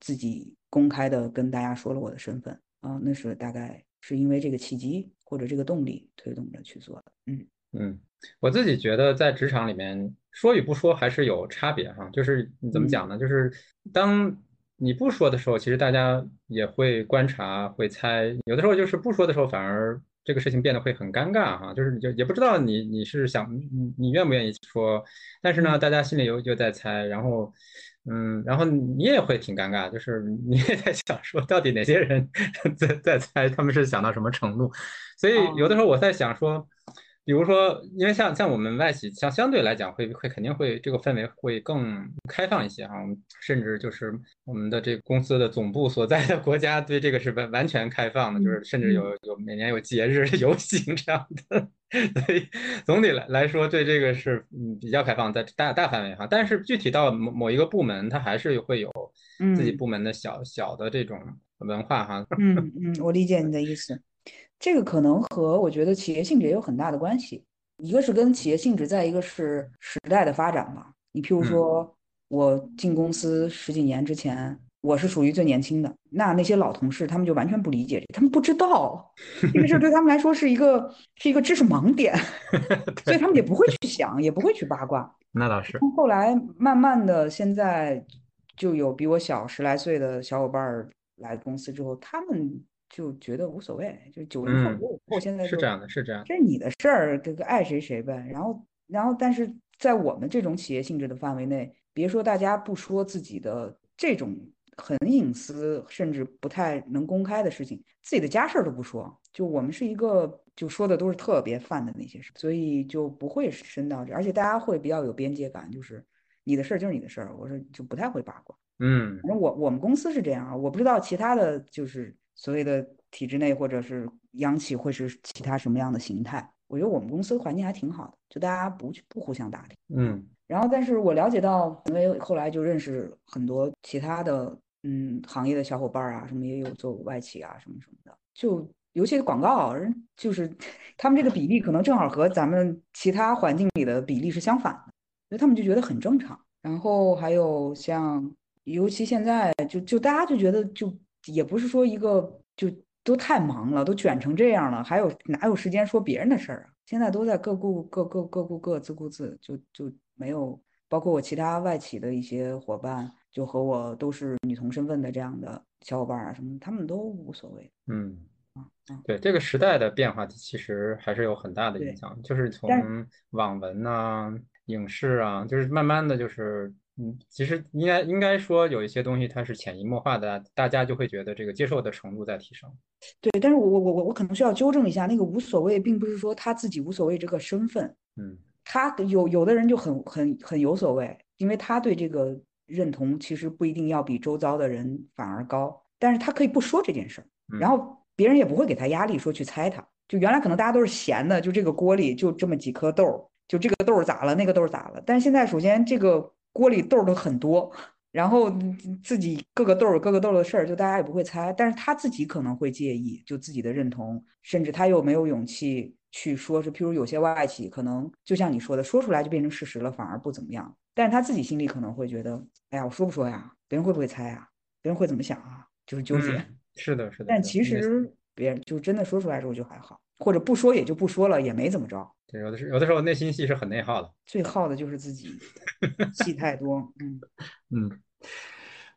自己公开的跟大家说了我的身份啊，那是大概是因为这个契机或者这个动力推动着去做的。嗯嗯，我自己觉得在职场里面说与不说还是有差别哈，就是你怎么讲呢？就是当你不说的时候，其实大家也会观察、会猜，有的时候就是不说的时候，反而这个事情变得会很尴尬哈，就是你就也不知道你你是想你你愿不愿意说，但是呢，大家心里又又在猜，然后。嗯，然后你也会挺尴尬，就是你也在想说，到底哪些人 在在猜，他们是想到什么程度？所以有的时候我在想说，比如说，因为像像我们外企，像相对来讲会会肯定会这个氛围会更开放一些哈，甚至就是我们的这个公司的总部所在的国家对这个是完完全开放的，就是甚至有有每年有节日 游行这样的，所以总体来来说对这个是嗯比较开放，在大大范围哈，但是具体到某某一个部门，它还是会有自己部门的小小的这种文化哈。嗯嗯，我理解你的意思。这个可能和我觉得企业性质也有很大的关系，一个是跟企业性质，再一个是时代的发展吧。你譬如说，我进公司十几年之前，我是属于最年轻的，那那些老同事他们就完全不理解这，他们不知道这个事儿对他们来说是一个是一个知识盲点，所以他们也不会去想，也不会去八卦。那倒是。后来慢慢的，现在就有比我小十来岁的小伙伴来公司之后，他们。就觉得无所谓，就九零后、九五后现在是这样的，是这样，这是你的事儿，这个爱谁谁呗。然后，然后，但是在我们这种企业性质的范围内，别说大家不说自己的这种很隐私，甚至不太能公开的事情，自己的家事儿都不说。就我们是一个，就说的都是特别泛的那些事，所以就不会深到这，而且大家会比较有边界感，就是你的事儿就是你的事儿，我说就不太会八卦。嗯，反正我我们公司是这样啊，我不知道其他的就是。所谓的体制内或者是央企会是其他什么样的形态？我觉得我们公司环境还挺好的，就大家不去不互相打听。嗯，然后但是我了解到，因为后来就认识很多其他的嗯行业的小伙伴啊，什么也有做外企啊什么什么的，就尤其是广告人，就是 他们这个比例可能正好和咱们其他环境里的比例是相反的，所以他们就觉得很正常。然后还有像，尤其现在就就大家就觉得就。也不是说一个就都太忙了，都卷成这样了，还有哪有时间说别人的事儿啊？现在都在各顾各各各顾各，自顾自，就就没有。包括我其他外企的一些伙伴，就和我都是女同身份的这样的小伙伴啊，什么他们都无所谓。嗯，对这个时代的变化，其实还是有很大的影响，就是从网文啊、影视啊，就是慢慢的就是。嗯，其实应该应该说有一些东西它是潜移默化的，大家就会觉得这个接受的程度在提升。对，但是我我我我可能需要纠正一下，那个无所谓，并不是说他自己无所谓这个身份。嗯，他有有的人就很很很有所谓，因为他对这个认同其实不一定要比周遭的人反而高，但是他可以不说这件事儿，然后别人也不会给他压力说去猜他。就原来可能大家都是闲的，就这个锅里就这么几颗豆，就这个豆咋了，那个豆咋了？但是现在首先这个。锅里豆都很多，然后自己各个豆儿各个豆儿的事儿，就大家也不会猜，但是他自己可能会介意，就自己的认同，甚至他又没有勇气去说，是譬如有些外企可能就像你说的，说出来就变成事实了，反而不怎么样，但是他自己心里可能会觉得，哎呀，我说不说呀？别人会不会猜啊？别人会怎么想啊？就是纠结。是的，是的。但其实别人就真的说出来之后就还好，或者不说也就不说了，也没怎么着。对，有的是有的时候内心戏是很内耗的，最耗的就是自己，戏太多。嗯 嗯，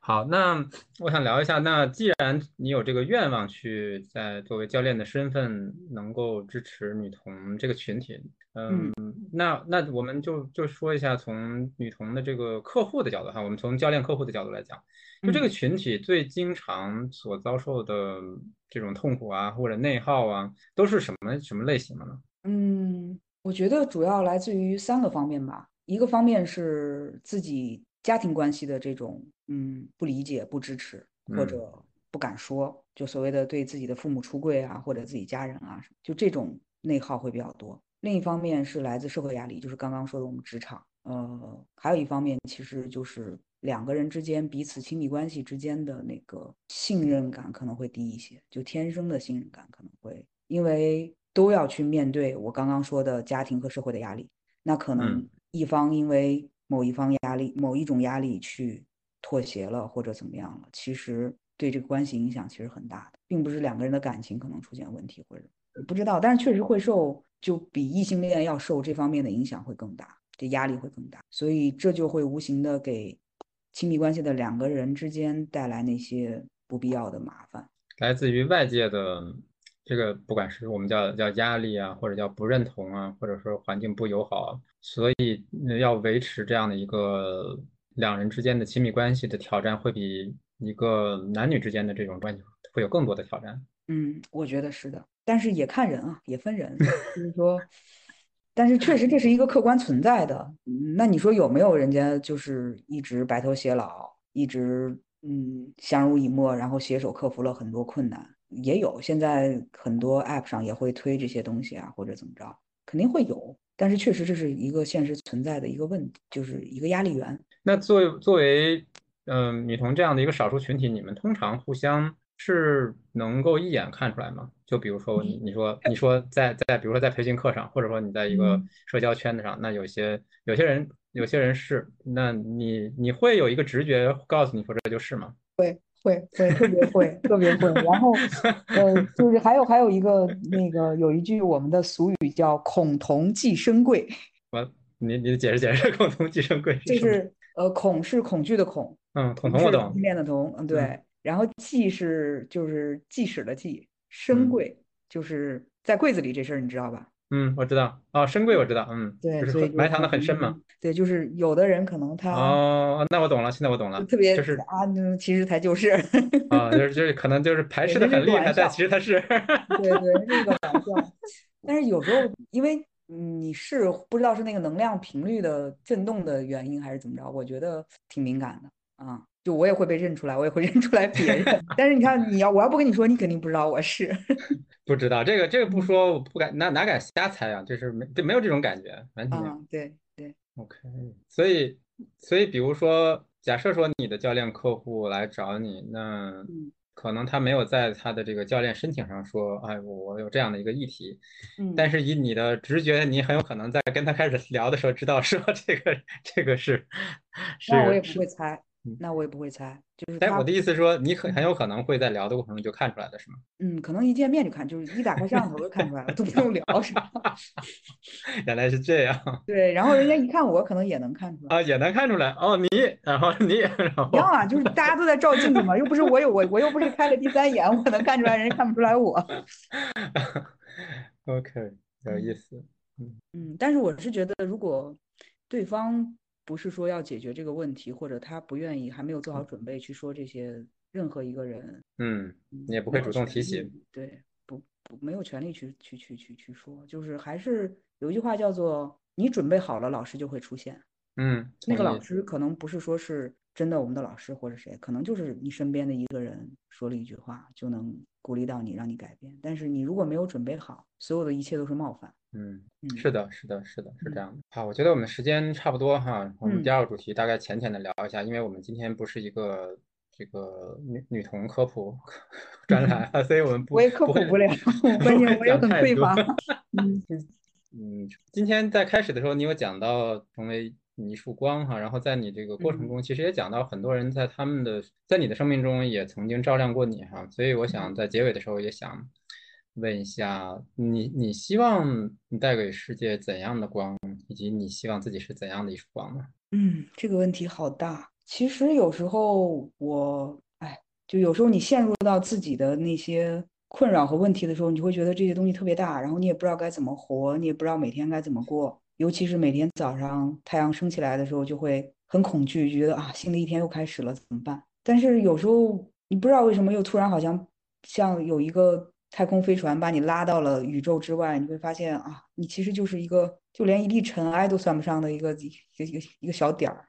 好，那我想聊一下，那既然你有这个愿望去在作为教练的身份能够支持女童这个群体，嗯，那那我们就就说一下从女童的这个客户的角度哈，我们从教练客户的角度来讲，就这个群体最经常所遭受的这种痛苦啊或者内耗啊，都是什么什么类型的呢？嗯，我觉得主要来自于三个方面吧。一个方面是自己家庭关系的这种，嗯，不理解、不支持或者不敢说，就所谓的对自己的父母出柜啊，或者自己家人啊，就这种内耗会比较多。另一方面是来自社会压力，就是刚刚说的我们职场。呃，还有一方面其实就是两个人之间彼此亲密关系之间的那个信任感可能会低一些，就天生的信任感可能会因为。都要去面对我刚刚说的家庭和社会的压力，那可能一方因为某一方压力、某一种压力去妥协了或者怎么样了，其实对这个关系影响其实很大的，并不是两个人的感情可能出现问题或者不知道，但是确实会受，就比异性恋要受这方面的影响会更大，这压力会更大，所以这就会无形的给亲密关系的两个人之间带来那些不必要的麻烦，来自于外界的。这个不管是我们叫叫压力啊，或者叫不认同啊，或者说环境不友好，所以要维持这样的一个两人之间的亲密关系的挑战，会比一个男女之间的这种关系会有更多的挑战。嗯，我觉得是的，但是也看人啊，也分人，就是说，但是确实这是一个客观存在的。那你说有没有人家就是一直白头偕老，一直嗯相濡以沫，然后携手克服了很多困难？也有，现在很多 App 上也会推这些东西啊，或者怎么着，肯定会有。但是确实这是一个现实存在的一个问题，就是一个压力源。那作为作为嗯女童这样的一个少数群体，你们通常互相是能够一眼看出来吗？就比如说你你说你说在在比如说在培训课上，或者说你在一个社交圈子上，那有些有些人有些人是，那你你会有一个直觉告诉你说这就是吗？会。会会特别会特别会，然后呃，就是还有还有一个那个有一句我们的俗语叫“恐同寄生贵”。我你你解释解释 “恐同寄生贵”就是呃，恐是恐惧的恐，嗯，同同我懂，练的同，嗯。对，然后寄是就是即使的寄，生贵就是在柜子里这事儿你知道吧？嗯，我知道哦，深柜我知道，嗯，对，所以埋藏的很深嘛。对，就是有的人可能他哦，那我懂了，现在我懂了，特别就是啊，其实他就是啊，就是就是可能就是排斥的很厉害，但其实他是对对，那个玩笑。但是有时候因为你是不知道是那个能量频率的震动的原因还是怎么着，我觉得挺敏感的啊。就我也会被认出来，我也会 认出来别人。但是你看，你要我要不跟你说，你肯定不知道我是。不知道这个这个不说，我不敢哪哪敢瞎猜啊，就是没就没有这种感觉，完全。对对。OK，所以所以比如说，假设说你的教练客户来找你，那可能他没有在他的这个教练申请上说，哎，我有这样的一个议题。嗯。但是以你的直觉，你很有可能在跟他开始 聊的时候，知道说这个这个是是。那我也不会猜。那我也不会猜，就是。但我的意思说，你很很有可能会在聊的过程中就看出来的是吗？嗯，可能一见面就看，就是一打开摄像头就看出来了，都不用聊是吧？原来是这样。对，然后人家一看我，可能也能看出来。啊，也能看出来哦，你，然后你，然后。一样啊，就是大家都在照镜子嘛，又不是我有我，我又不是开了第三眼，我能看出来，人家看不出来我。OK，有意思。嗯嗯，但是我是觉得，如果对方。不是说要解决这个问题，或者他不愿意，还没有做好准备去说这些。任何一个人，嗯，你也不会主动提起，对，不不，没有权利去去去去去说。就是还是有一句话叫做“你准备好了，老师就会出现”。嗯，那个老师可能不是说是真的我们的老师或者谁，可能就是你身边的一个人说了一句话，就能鼓励到你，让你改变。但是你如果没有准备好，所有的一切都是冒犯。嗯，是的，是的，是的，是这样的。好，我觉得我们时间差不多哈。我们第二个主题大概浅浅的聊一下，因为我们今天不是一个这个女女童科普 专栏，所以我们不我也科普不了，关键我也很匮乏。嗯嗯，今天在开始的时候，你有讲到成为一束光哈，然后在你这个过程中，其实也讲到很多人在他们的在你的生命中也曾经照亮过你哈，所以我想在结尾的时候也想。问一下你，你希望你带给世界怎样的光，以及你希望自己是怎样的一束光呢？嗯，这个问题好大。其实有时候我，哎，就有时候你陷入到自己的那些困扰和问题的时候，你就会觉得这些东西特别大，然后你也不知道该怎么活，你也不知道每天该怎么过。尤其是每天早上太阳升起来的时候，就会很恐惧，觉得啊，新的一天又开始了，怎么办？但是有时候你不知道为什么，又突然好像像有一个。太空飞船把你拉到了宇宙之外，你会发现啊，你其实就是一个就连一粒尘埃都算不上的一个一个一个一个小点儿，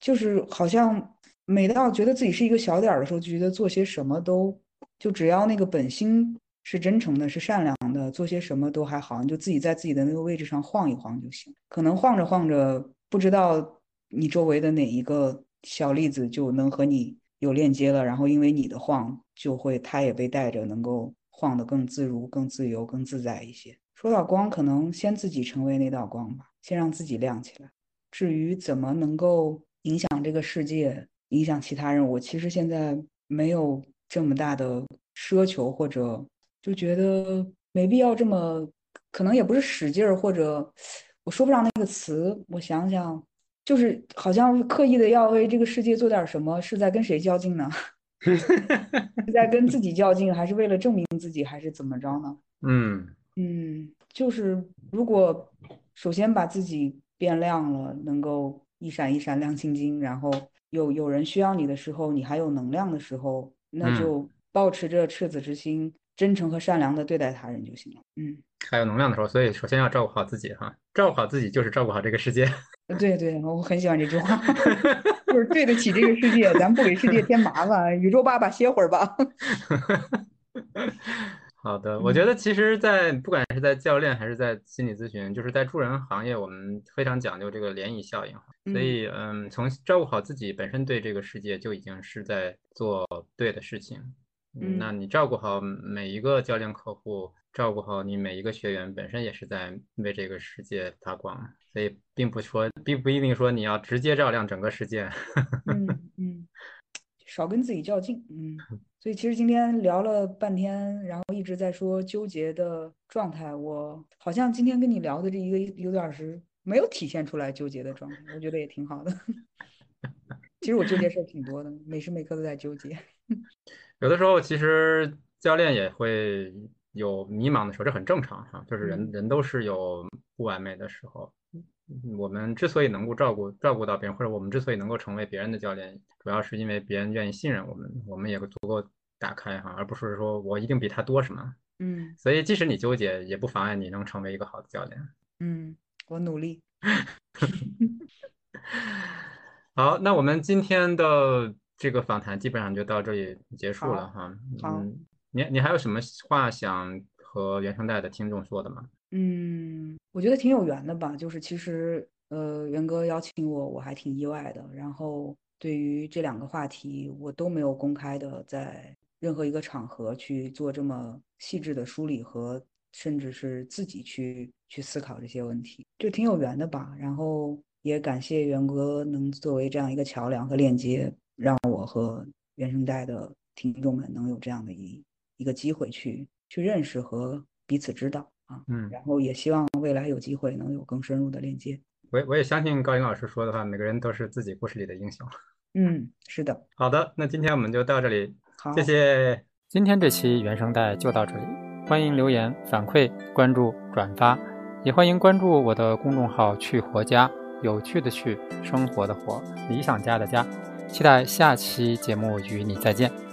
就是好像每到觉得自己是一个小点儿的时候，就觉得做些什么都就只要那个本心是真诚的，是善良的，做些什么都还好，你就自己在自己的那个位置上晃一晃就行。可能晃着晃着，不知道你周围的哪一个小粒子就能和你有链接了，然后因为你的晃，就会它也被带着能够。晃得更自如、更自由、更自在一些。说到光，可能先自己成为那道光吧，先让自己亮起来。至于怎么能够影响这个世界、影响其他人，我其实现在没有这么大的奢求，或者就觉得没必要这么，可能也不是使劲儿，或者我说不上那个词。我想想，就是好像刻意的要为这个世界做点什么，是在跟谁较劲呢？是 在跟自己较劲，还是为了证明自己，还是怎么着呢？嗯嗯，就是如果首先把自己变亮了，能够一闪一闪亮晶晶，然后有有人需要你的时候，你还有能量的时候，那就保持着赤子之心，真诚和善良的对待他人就行了。嗯，还有能量的时候，所以首先要照顾好自己哈，照顾好自己就是照顾好这个世界。对对，我很喜欢这句话，就是对得起这个世界，咱不给世界添麻烦。宇宙爸爸歇会儿吧。好的，我觉得其实，在不管是在教练还是在心理咨询，就是在助人行业，我们非常讲究这个涟漪效应。所以，嗯，从照顾好自己本身，对这个世界就已经是在做对的事情。嗯，那你照顾好每一个教练客户，照顾好你每一个学员，本身也是在为这个世界发光。所以，并不说，并不一定说你要直接照亮整个世界。嗯嗯，少跟自己较劲。嗯。所以其实今天聊了半天，然后一直在说纠结的状态。我好像今天跟你聊的这一个一个多小时，没有体现出来纠结的状态，我觉得也挺好的。其实我纠结事儿挺多的，每时每刻都在纠结。有的时候其实教练也会有迷茫的时候，这很正常哈。就是人人都是有不完美的时候。我们之所以能够照顾照顾到别人，或者我们之所以能够成为别人的教练，主要是因为别人愿意信任我们，我们也足够打开哈，而不是说我一定比他多什么。嗯，所以即使你纠结，也不妨碍你能成为一个好的教练。嗯，我努力。好，那我们今天的这个访谈基本上就到这里结束了哈。好，你你还有什么话想和原声带的听众说的吗？嗯，我觉得挺有缘的吧。就是其实，呃，元哥邀请我，我还挺意外的。然后对于这两个话题，我都没有公开的在任何一个场合去做这么细致的梳理和，甚至是自己去去思考这些问题，就挺有缘的吧。然后也感谢元哥能作为这样一个桥梁和链接，让我和原声带的听众们能有这样的一一个机会去去认识和彼此知道啊。嗯，然后也希望未来有机会能有更深入的链接。我我也相信高林老师说的话，每个人都是自己故事里的英雄。嗯，是的。好的，那今天我们就到这里，好，谢谢。今天这期原声带就到这里，欢迎留言反馈、关注、转发，也欢迎关注我的公众号“去活家”，有趣的去，生活的活，理想家的家。期待下期节目与你再见。